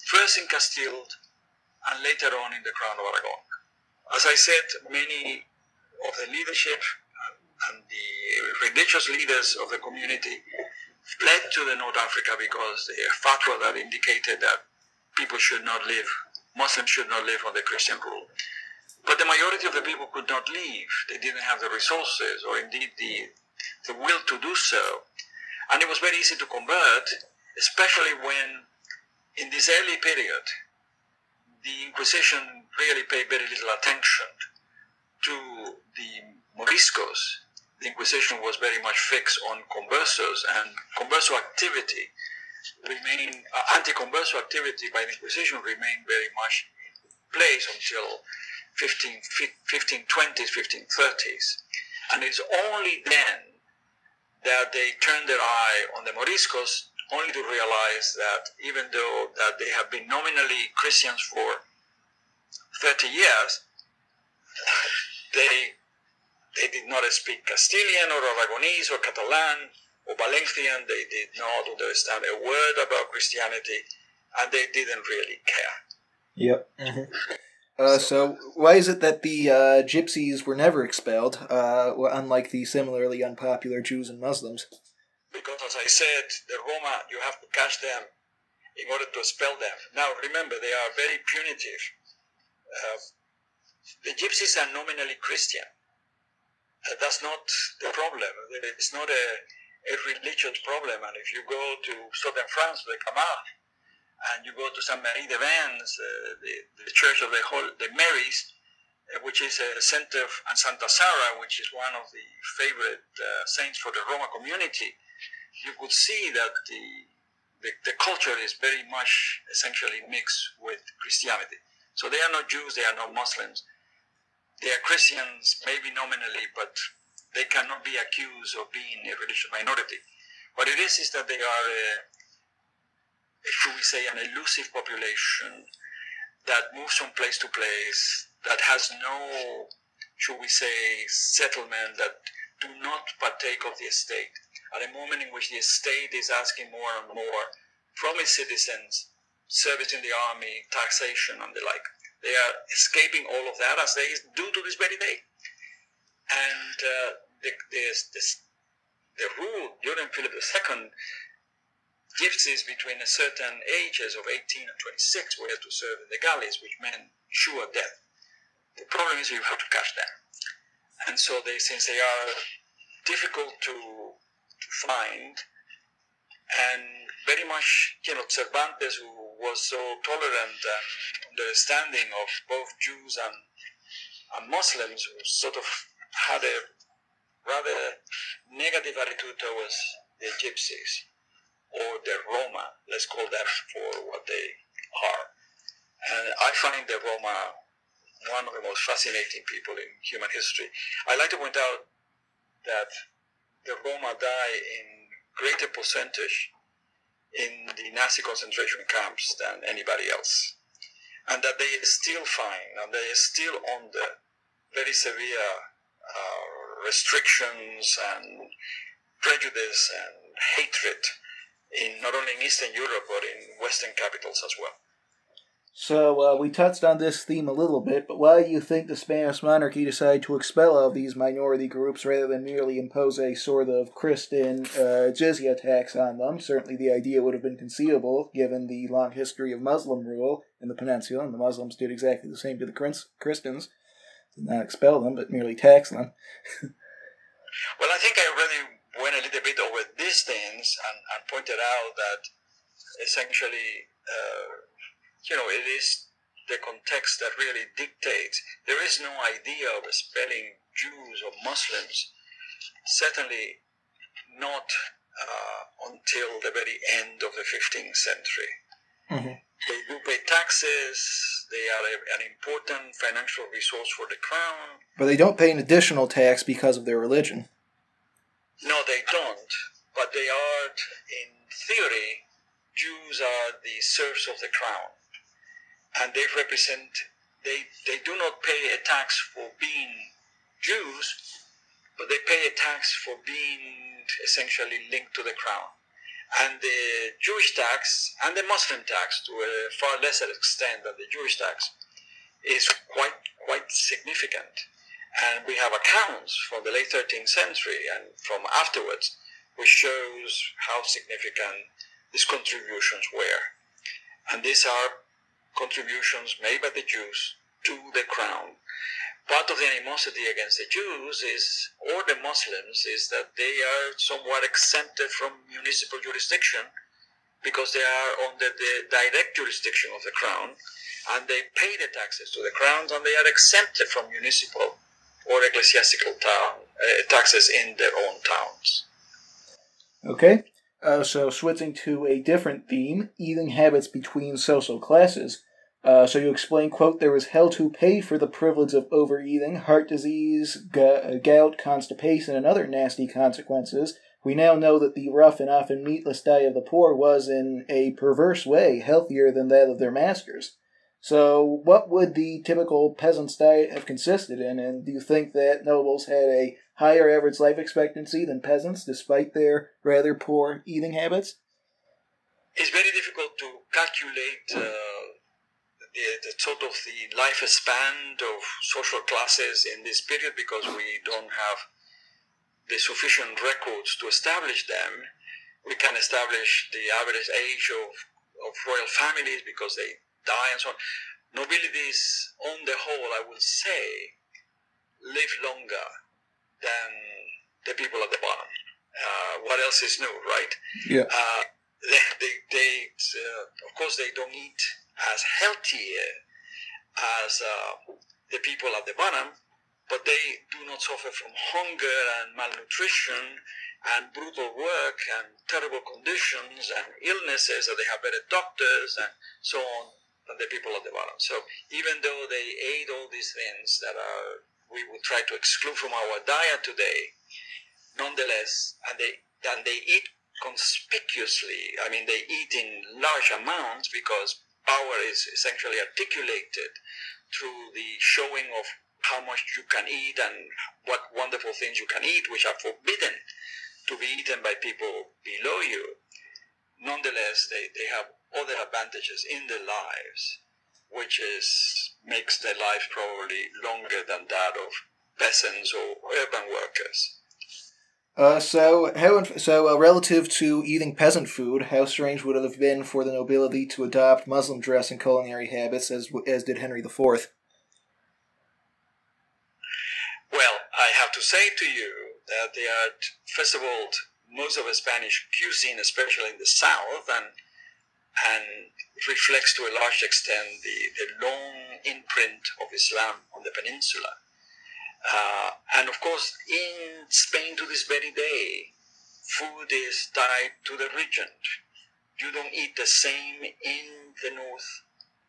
first in Castile and later on in the Crown of Aragon. As I said, many of the leadership and the religious leaders of the community fled to the North Africa because the fatwa that indicated that people should not live, Muslims should not live under Christian rule. but the majority of the people could not leave. They didn't have the resources or indeed the, the will to do so. And it was very easy to convert, especially when in this early period, the Inquisition really paid very little attention to the Moriscos. The Inquisition was very much fixed on conversos, and converso activity remained, uh, anti-converso activity by the Inquisition remained very much in place until 15, 1520s, 1530s. And it's only then that they turned their eye on the Moriscos only to realize that even though that they have been nominally Christians for 30 years, they they did not speak Castilian or Aragonese or Catalan or Valencian. They did not understand a word about Christianity, and they didn't really care. Yep. Mm-hmm. Uh, so, why is it that the uh, gypsies were never expelled, uh, unlike the similarly unpopular Jews and Muslims? Because, as I said, the Roma, you have to catch them in order to expel them. Now, remember, they are very punitive. Uh, the gypsies are nominally Christian. Uh, that's not the problem. It's not a, a religious problem. And if you go to southern France, the Camargue, and you go to Saint Marie de Vence, uh, the, the Church of the, Holy, the Marys, uh, which is a center, and Santa Sara, which is one of the favorite uh, saints for the Roma community, you could see that the, the, the culture is very much essentially mixed with Christianity. So they are not Jews, they are not Muslims. They are Christians, maybe nominally, but they cannot be accused of being a religious minority. What it is is that they are a, should we say, an elusive population that moves from place to place, that has no, should we say, settlement, that do not partake of the state. At a moment in which the state is asking more and more from its citizens, service in the army, taxation, and the like. They are escaping all of that as they do to this very day. And uh, the, the, rule during Philip II gypsies between a certain ages of 18 and 26 were to serve in the galleys, which meant sure death. The problem is you have to catch them. And so they, since they are difficult to, find, and very much, you know, Cervantes, who was so tolerant and understanding of both Jews and, and Muslims, who sort of had a rather negative attitude towards the gypsies or the Roma, let's call them for what they are. And I find the Roma one of the most fascinating people in human history. I like to point out that the Roma die in greater percentage in the Nazi concentration camps than anybody else. And that they are still find, and they are still under very severe uh, restrictions and prejudice and hatred in not only in Eastern Europe but in Western capitals as well. So uh, we touched on this theme a little bit, but why do you think the Spanish monarchy decided to expel all these minority groups rather than merely impose a sort of Christian uh, jizya tax on them? Certainly, the idea would have been conceivable given the long history of Muslim rule in the peninsula, and the Muslims did exactly the same to the Christians. Did not expel them, but merely tax them. well, I think I already went a little bit over these things and, and pointed out that essentially. Uh, you know, it is the context that really dictates. There is no idea of expelling Jews or Muslims, certainly not uh, until the very end of the 15th century. Mm-hmm. They do pay taxes, they are a, an important financial resource for the crown. But they don't pay an additional tax because of their religion. No, they don't. But they are, in theory, Jews are the serfs of the crown and they represent they they do not pay a tax for being Jews, but they pay a tax for being essentially linked to the crown. And the Jewish tax and the Muslim tax, to a far lesser extent than the Jewish tax, is quite quite significant. And we have accounts from the late 13th century and from afterwards, which shows how significant these contributions were. And these are contributions made by the Jews to the crown. Part of the animosity against the Jews is, or the Muslims, is that they are somewhat exempted from municipal jurisdiction because they are under the direct jurisdiction of the crown and they pay the taxes to the crown and they are exempted from municipal or ecclesiastical town, uh, taxes in their own towns. Okay, uh, so switching to a different theme, eating habits between social classes. Uh, so you explain, quote, there is hell to pay for the privilege of overeating, heart disease, gout, constipation, and other nasty consequences. We now know that the rough and often meatless diet of the poor was, in a perverse way, healthier than that of their masters. So, what would the typical peasant's diet have consisted in, and do you think that nobles had a higher average life expectancy than peasants despite their rather poor eating habits? It's very difficult to calculate uh, the, the sort of the lifespan of social classes in this period because we don't have the sufficient records to establish them. We can establish the average age of, of royal families because they die and so on. Nobilities, on the whole, I would say, live longer than the people at the bottom. Uh, what else is new, right? Yeah. Uh, they, they, they uh, of course, they don't eat as healthy as uh, the people at the bottom, but they do not suffer from hunger and malnutrition and brutal work and terrible conditions and illnesses, and they have better doctors and so on than the people at the bottom. So even though they ate all these things that are we would try to exclude from our diet today, nonetheless, and they and they eat conspicuously. I mean, they eat in large amounts because power is essentially articulated through the showing of how much you can eat and what wonderful things you can eat, which are forbidden to be eaten by people below you. Nonetheless, they, they have other advantages in their lives, which is makes their life probably longer than that of peasants or urban workers. Uh, so how so uh, relative to eating peasant food, how strange would it have been for the nobility to adopt Muslim dress and culinary habits as as did Henry IV? Well, I have to say to you that they are first of all most of the Spanish cuisine, especially in the south, and and reflects to a large extent the, the long imprint of Islam on the peninsula. Uh, and of course, in Spain to this very day, food is tied to the region. You don't eat the same in the north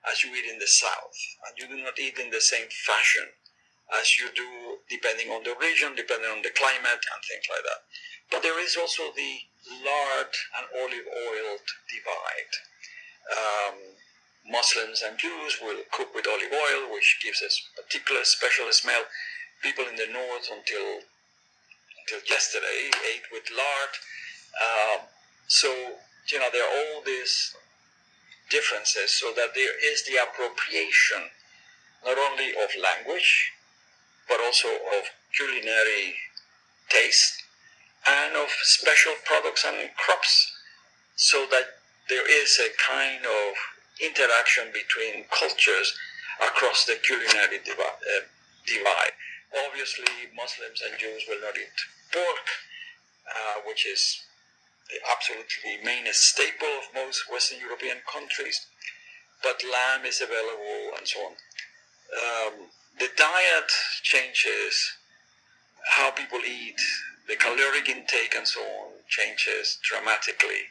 as you eat in the south, and you do not eat in the same fashion as you do depending on the region, depending on the climate, and things like that. But there is also the lard and olive oil divide um, Muslims and Jews will cook with olive oil, which gives a particular special smell. People in the north until until yesterday ate with lard. Um, so you know there are all these differences, so that there is the appropriation not only of language but also of culinary taste and of special products and crops, so that there is a kind of interaction between cultures across the culinary uh, divide. Obviously, Muslims and Jews will not eat pork, uh, which is the absolutely main staple of most Western European countries, but lamb is available and so on. Um, the diet changes, how people eat, the caloric intake and so on changes dramatically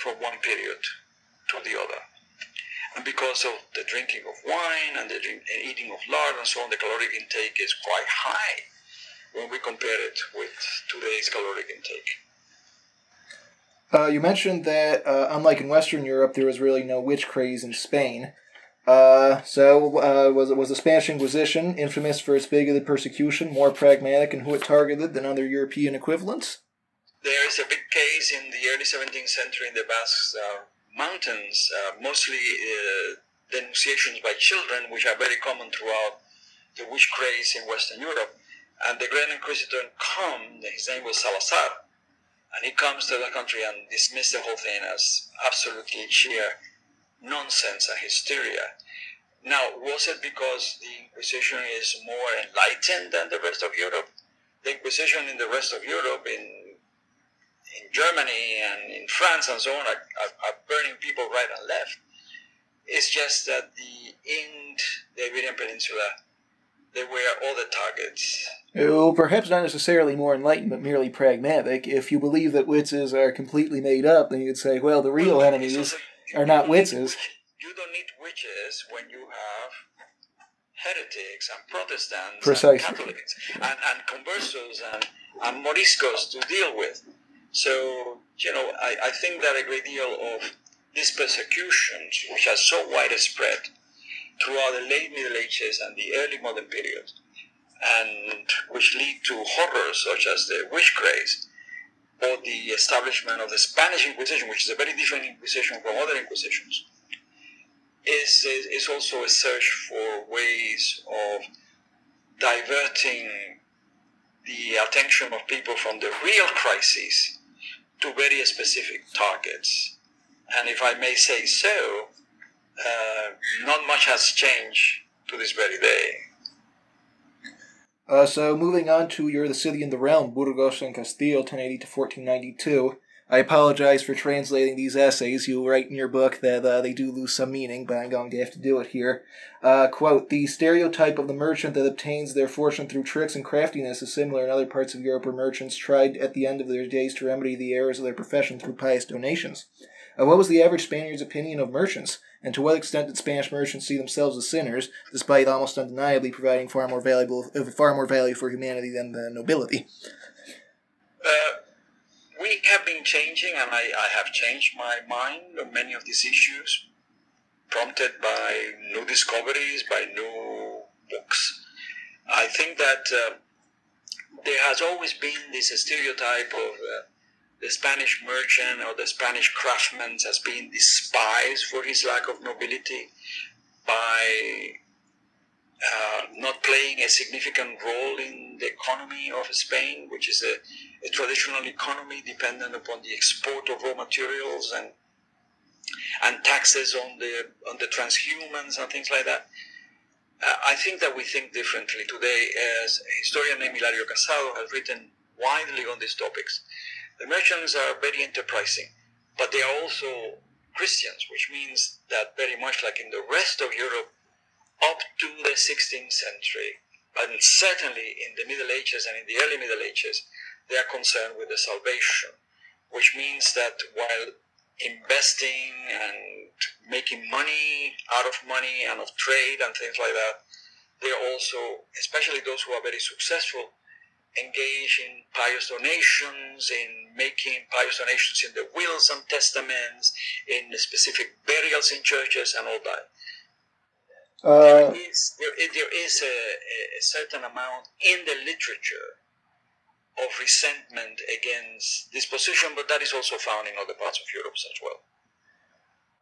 from one period to the other. And because of the drinking of wine and the drink, eating of lard and so on, the caloric intake is quite high when we compare it with today's caloric intake. Uh, you mentioned that, uh, unlike in Western Europe, there was really no witch craze in Spain. Uh, so, uh, was was the Spanish Inquisition infamous for its bigoted persecution, more pragmatic in who it targeted than other European equivalents? There is a big case in the early 17th century in the Basque uh, Mountains, uh, mostly uh, denunciations by children, which are very common throughout the witch craze in Western Europe. And the Grand Inquisitor come, his name was Salazar, and he comes to the country and dismisses the whole thing as absolutely sheer nonsense and hysteria. Now, was it because the Inquisition is more enlightened than the rest of Europe? The Inquisition in the rest of Europe, in in Germany and in France and so on, are, are, are burning people right and left. It's just that the in the Iberian Peninsula, they were all the targets. Well, perhaps not necessarily more enlightened, but merely pragmatic. If you believe that witches are completely made up, then you'd say, well, the real well, enemies are not witches. You don't need witches when you have heretics and Protestants Precisely. and Catholics and, and conversos and, and Moriscos to deal with. So, you know, I, I think that a great deal of these persecutions, which are so widespread throughout the late Middle Ages and the early modern period, and which lead to horrors such as the witch craze or the establishment of the Spanish Inquisition, which is a very different Inquisition from other Inquisitions, is, is, is also a search for ways of diverting the attention of people from the real crises to very specific targets. And if I may say so, uh, not much has changed to this very day. Uh, so moving on to You're the City in the Realm, Burgos and Castile, 1080 to 1492. I apologize for translating these essays. You write in your book that uh, they do lose some meaning, but I'm going to have to do it here. Uh, quote, the stereotype of the merchant that obtains their fortune through tricks and craftiness is similar in other parts of Europe where merchants tried at the end of their days to remedy the errors of their profession through pious donations. Uh, what was the average Spaniard's opinion of merchants, and to what extent did Spanish merchants see themselves as sinners, despite almost undeniably providing far more valuable, uh, far more value for humanity than the nobility? Uh, we have been changing, and I, I have changed my mind on many of these issues, prompted by new discoveries, by new books. I think that uh, there has always been this stereotype of uh, the Spanish merchant or the Spanish craftsman as being despised for his lack of nobility by uh, not playing a significant role in the economy of Spain, which is a, a, traditional economy dependent upon the export of raw materials and and taxes on the on the transhumance and things like that. Uh, I think that we think differently today. As a historian named Hilario Casado has written widely on these topics, the merchants are very enterprising, but they are also Christians, which means that very much like in the rest of Europe up to the 16th century, and certainly in the Middle Ages and in the early Middle Ages, they are concerned with the salvation, which means that while investing and making money out of money and of trade and things like that, they're also, especially those who are very successful, engage in pious donations, in making pious donations in the wills and testaments, in specific burials in churches and all that. Uh, there is, there, there is a, a, certain amount in the literature of resentment against this position, but that is also found in other parts of Europe as well.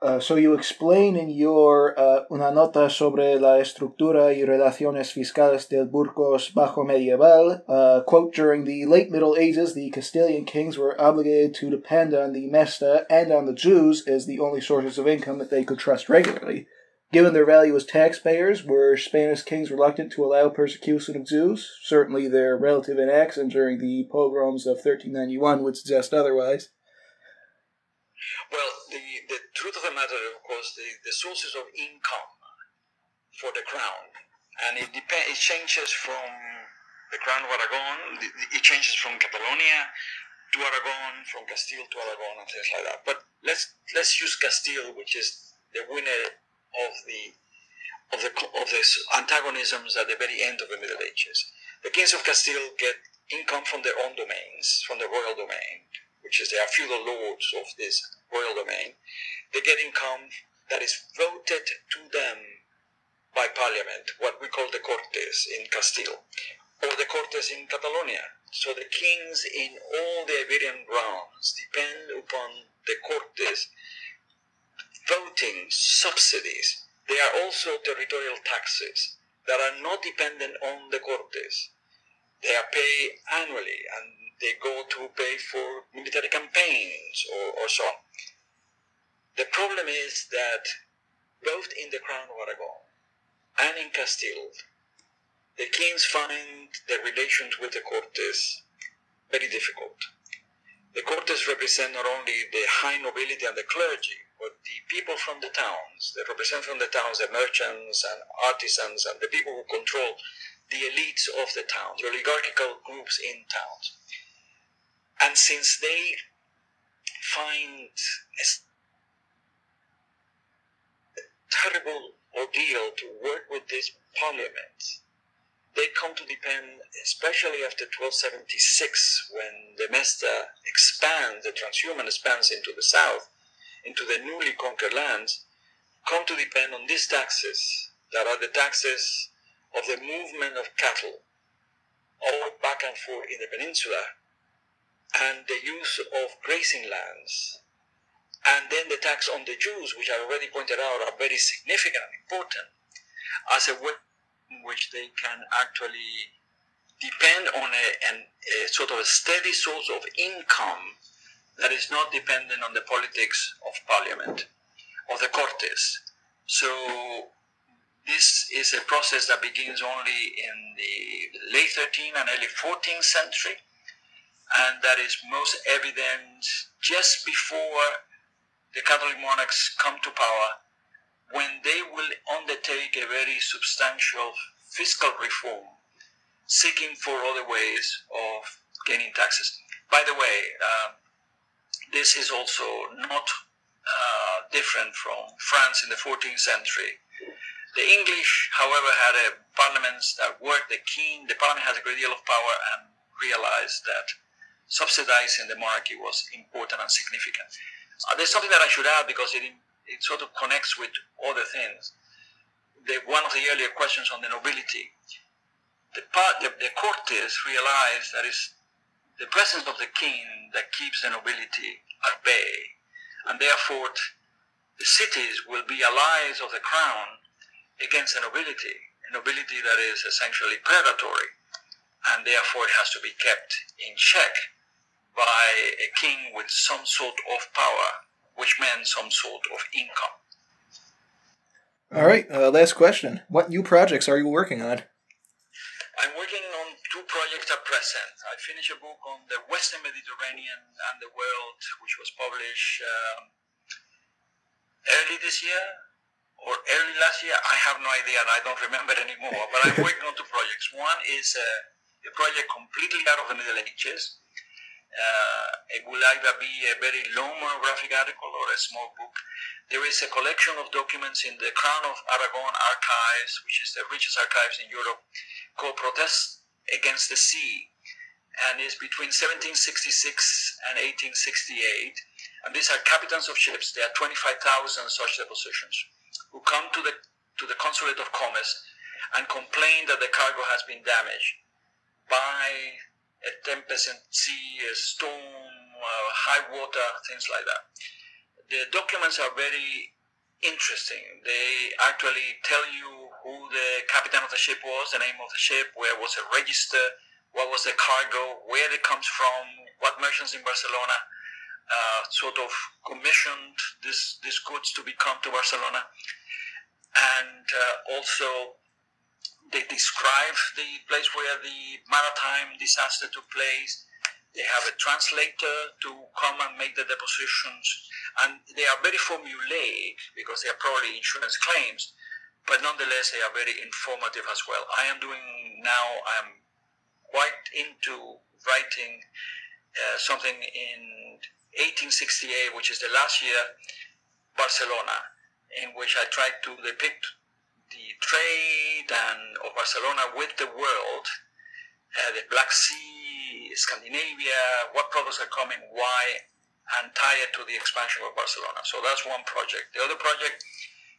Uh, so you explain in your uh, una nota sobre la estructura y relaciones fiscales del Burgos bajo medieval. Uh, quote: During the late Middle Ages, the Castilian kings were obligated to depend on the Mesta and on the Jews as the only sources of income that they could trust regularly. Given their value as taxpayers, were Spanish kings reluctant to allow persecution of Jews? Certainly their relative inaction during the pogroms of 1391 would suggest otherwise. Well, the, the truth of the matter, of course, the, the sources of income for the crown, and it depends. It changes from the Crown of Aragon. It changes from Catalonia to Aragon, from Castile to Aragon, and things like that. But let's let's use Castile, which is the winner of the of the of the antagonisms at the very end of the Middle Ages. The kings of Castile get income from their own domains, from the royal domain, which is they are feudal lords of this royal domain. They get income that is voted to them by parliament, what we call the Cortes in Castile, or the Cortes in Catalonia. So the kings in all the Iberian realms depend upon the Cortes voting subsidies. They are also territorial taxes that are not dependent on the Cortes. They are paid annually and they go to pay for military campaigns or, or so on. The problem is that both in the Crown of Aragon and in Castile, the kings find their relations with the Cortes very difficult. The Cortes represent not only the high nobility and the clergy, but the people from the towns. They represent from the towns the merchants and artisans and the people who control the elites of the towns, the oligarchical groups in towns. And since they find a terrible ordeal to work with this parliament, they come to depend, especially after 1276, when the Mesta expands, the transhumance expands into the south, into the newly conquered lands, come to depend on these taxes that are the taxes of the movement of cattle all back and forth in the peninsula and the use of grazing lands and then the tax on the Jews, which I already pointed out are very significant and important as a way in which they can actually depend on a, an, a sort of a steady source of income that is not dependent on the politics of parliament, of the Cortes. So this is a process that begins only in the late 13th and early 14th century, and that is most evident just before the Catholic monarchs come to power, when they will undertake a very substantial fiscal reform, seeking for other ways of gaining taxes. By the way, uh, this is also not uh, different from France in the 14th century. The English, however, had a parliament that worked. The king, the parliament has a great deal of power and realized that subsidizing the monarchy was important and significant. Uh, there's something that I should add because it, it sort of connects with other things. The, one of the earlier questions on the nobility. The, part, the, the Cortes realized that it's the presence of the king that keeps the nobility at bay, and therefore the cities will be allies of the crown against the nobility, a nobility that is essentially predatory, and therefore it has to be kept in check by a king with some sort of power, which meant some sort of income. All right, uh, last question. What new projects are you working on? I'm working on two projects are present. I finished a book on the Western Mediterranean and the world, which was published um, early this year or early last year. I have no idea and I don't remember anymore. But I'm working on two projects. One is uh, a project completely out of the Middle Ages. Uh, it will either be a very long monographic article or a small book. There is a collection of documents in the Crown of Aragon archives, which is the richest archives in Europe, called Protest Against the Sea, and is between 1766 and 1868. And these are captains of ships. There are 25,000 such depositions who come to the to the consulate of commerce and complain that the cargo has been damaged by a tempest sea, a storm, uh, high water, things like that. The documents are very interesting. They actually tell you who the captain of the ship was, the name of the ship, where was it registered, what was the cargo, where it comes from, what merchants in Barcelona uh, sort of commissioned this, these goods to be come to Barcelona. And uh, also they describe the place where the maritime disaster took place. They have a translator to come and make the depositions, and they are very formulaic because they are probably insurance claims, but nonetheless they are very informative as well. I am doing now. I'm quite into writing uh, something in 1868, which is the last year, Barcelona, in which I tried to depict the trade and of Barcelona with the world, uh, the Black Sea, Scandinavia, what products are coming, why, and tie it to the expansion of Barcelona. So that's one project. The other project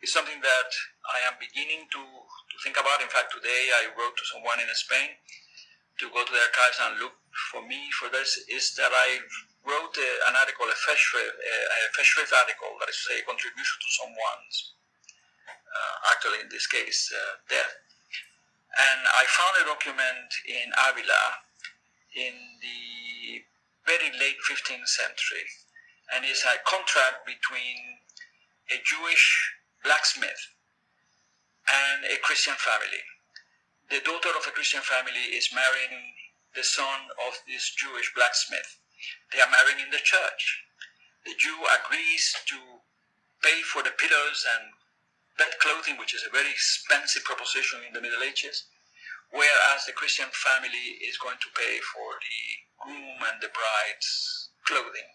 is something that I am beginning to, to think about. In fact, today I wrote to someone in Spain to go to the archives and look for me for this. Is that I wrote a, an article, a Festschrift, a, a Festschrift article, that is a contribution to someone's uh, actually in this case, uh, death. And I found a document in Avila in the very late 15th century, and it's a contract between a Jewish blacksmith and a Christian family. The daughter of a Christian family is marrying the son of this Jewish blacksmith. They are marrying in the church. The Jew agrees to pay for the pillows and bed clothing, which is a very expensive proposition in the Middle Ages, whereas the Christian family is going to pay for the groom and the bride's clothing.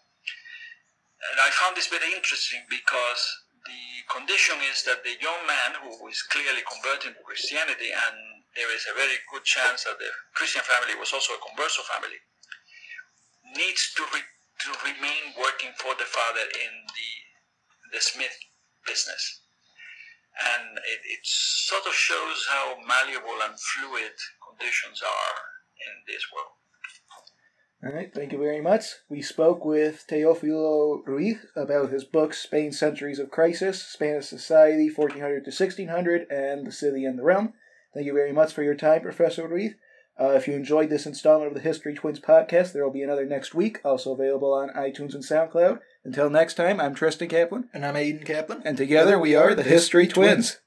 And I found this very interesting because the condition is that the young man who is clearly converting to Christianity, and there is a very good chance that the Christian family was also a converso family, needs to, re- to remain working for the father in the, the Smith business. And it, it sort of shows how malleable and fluid conditions are in this world. All right, thank you very much. We spoke with Teofilo Ruiz about his book Spain Centuries of Crisis, Spanish Society 1400 to 1600, and The City and the Realm. Thank you very much for your time, Professor Ruiz. Uh, if you enjoyed this installment of the History Twins podcast, there will be another next week, also available on iTunes and SoundCloud. Until next time, I'm Tristan Kaplan. And I'm Aiden Kaplan. And together we are the History Twins.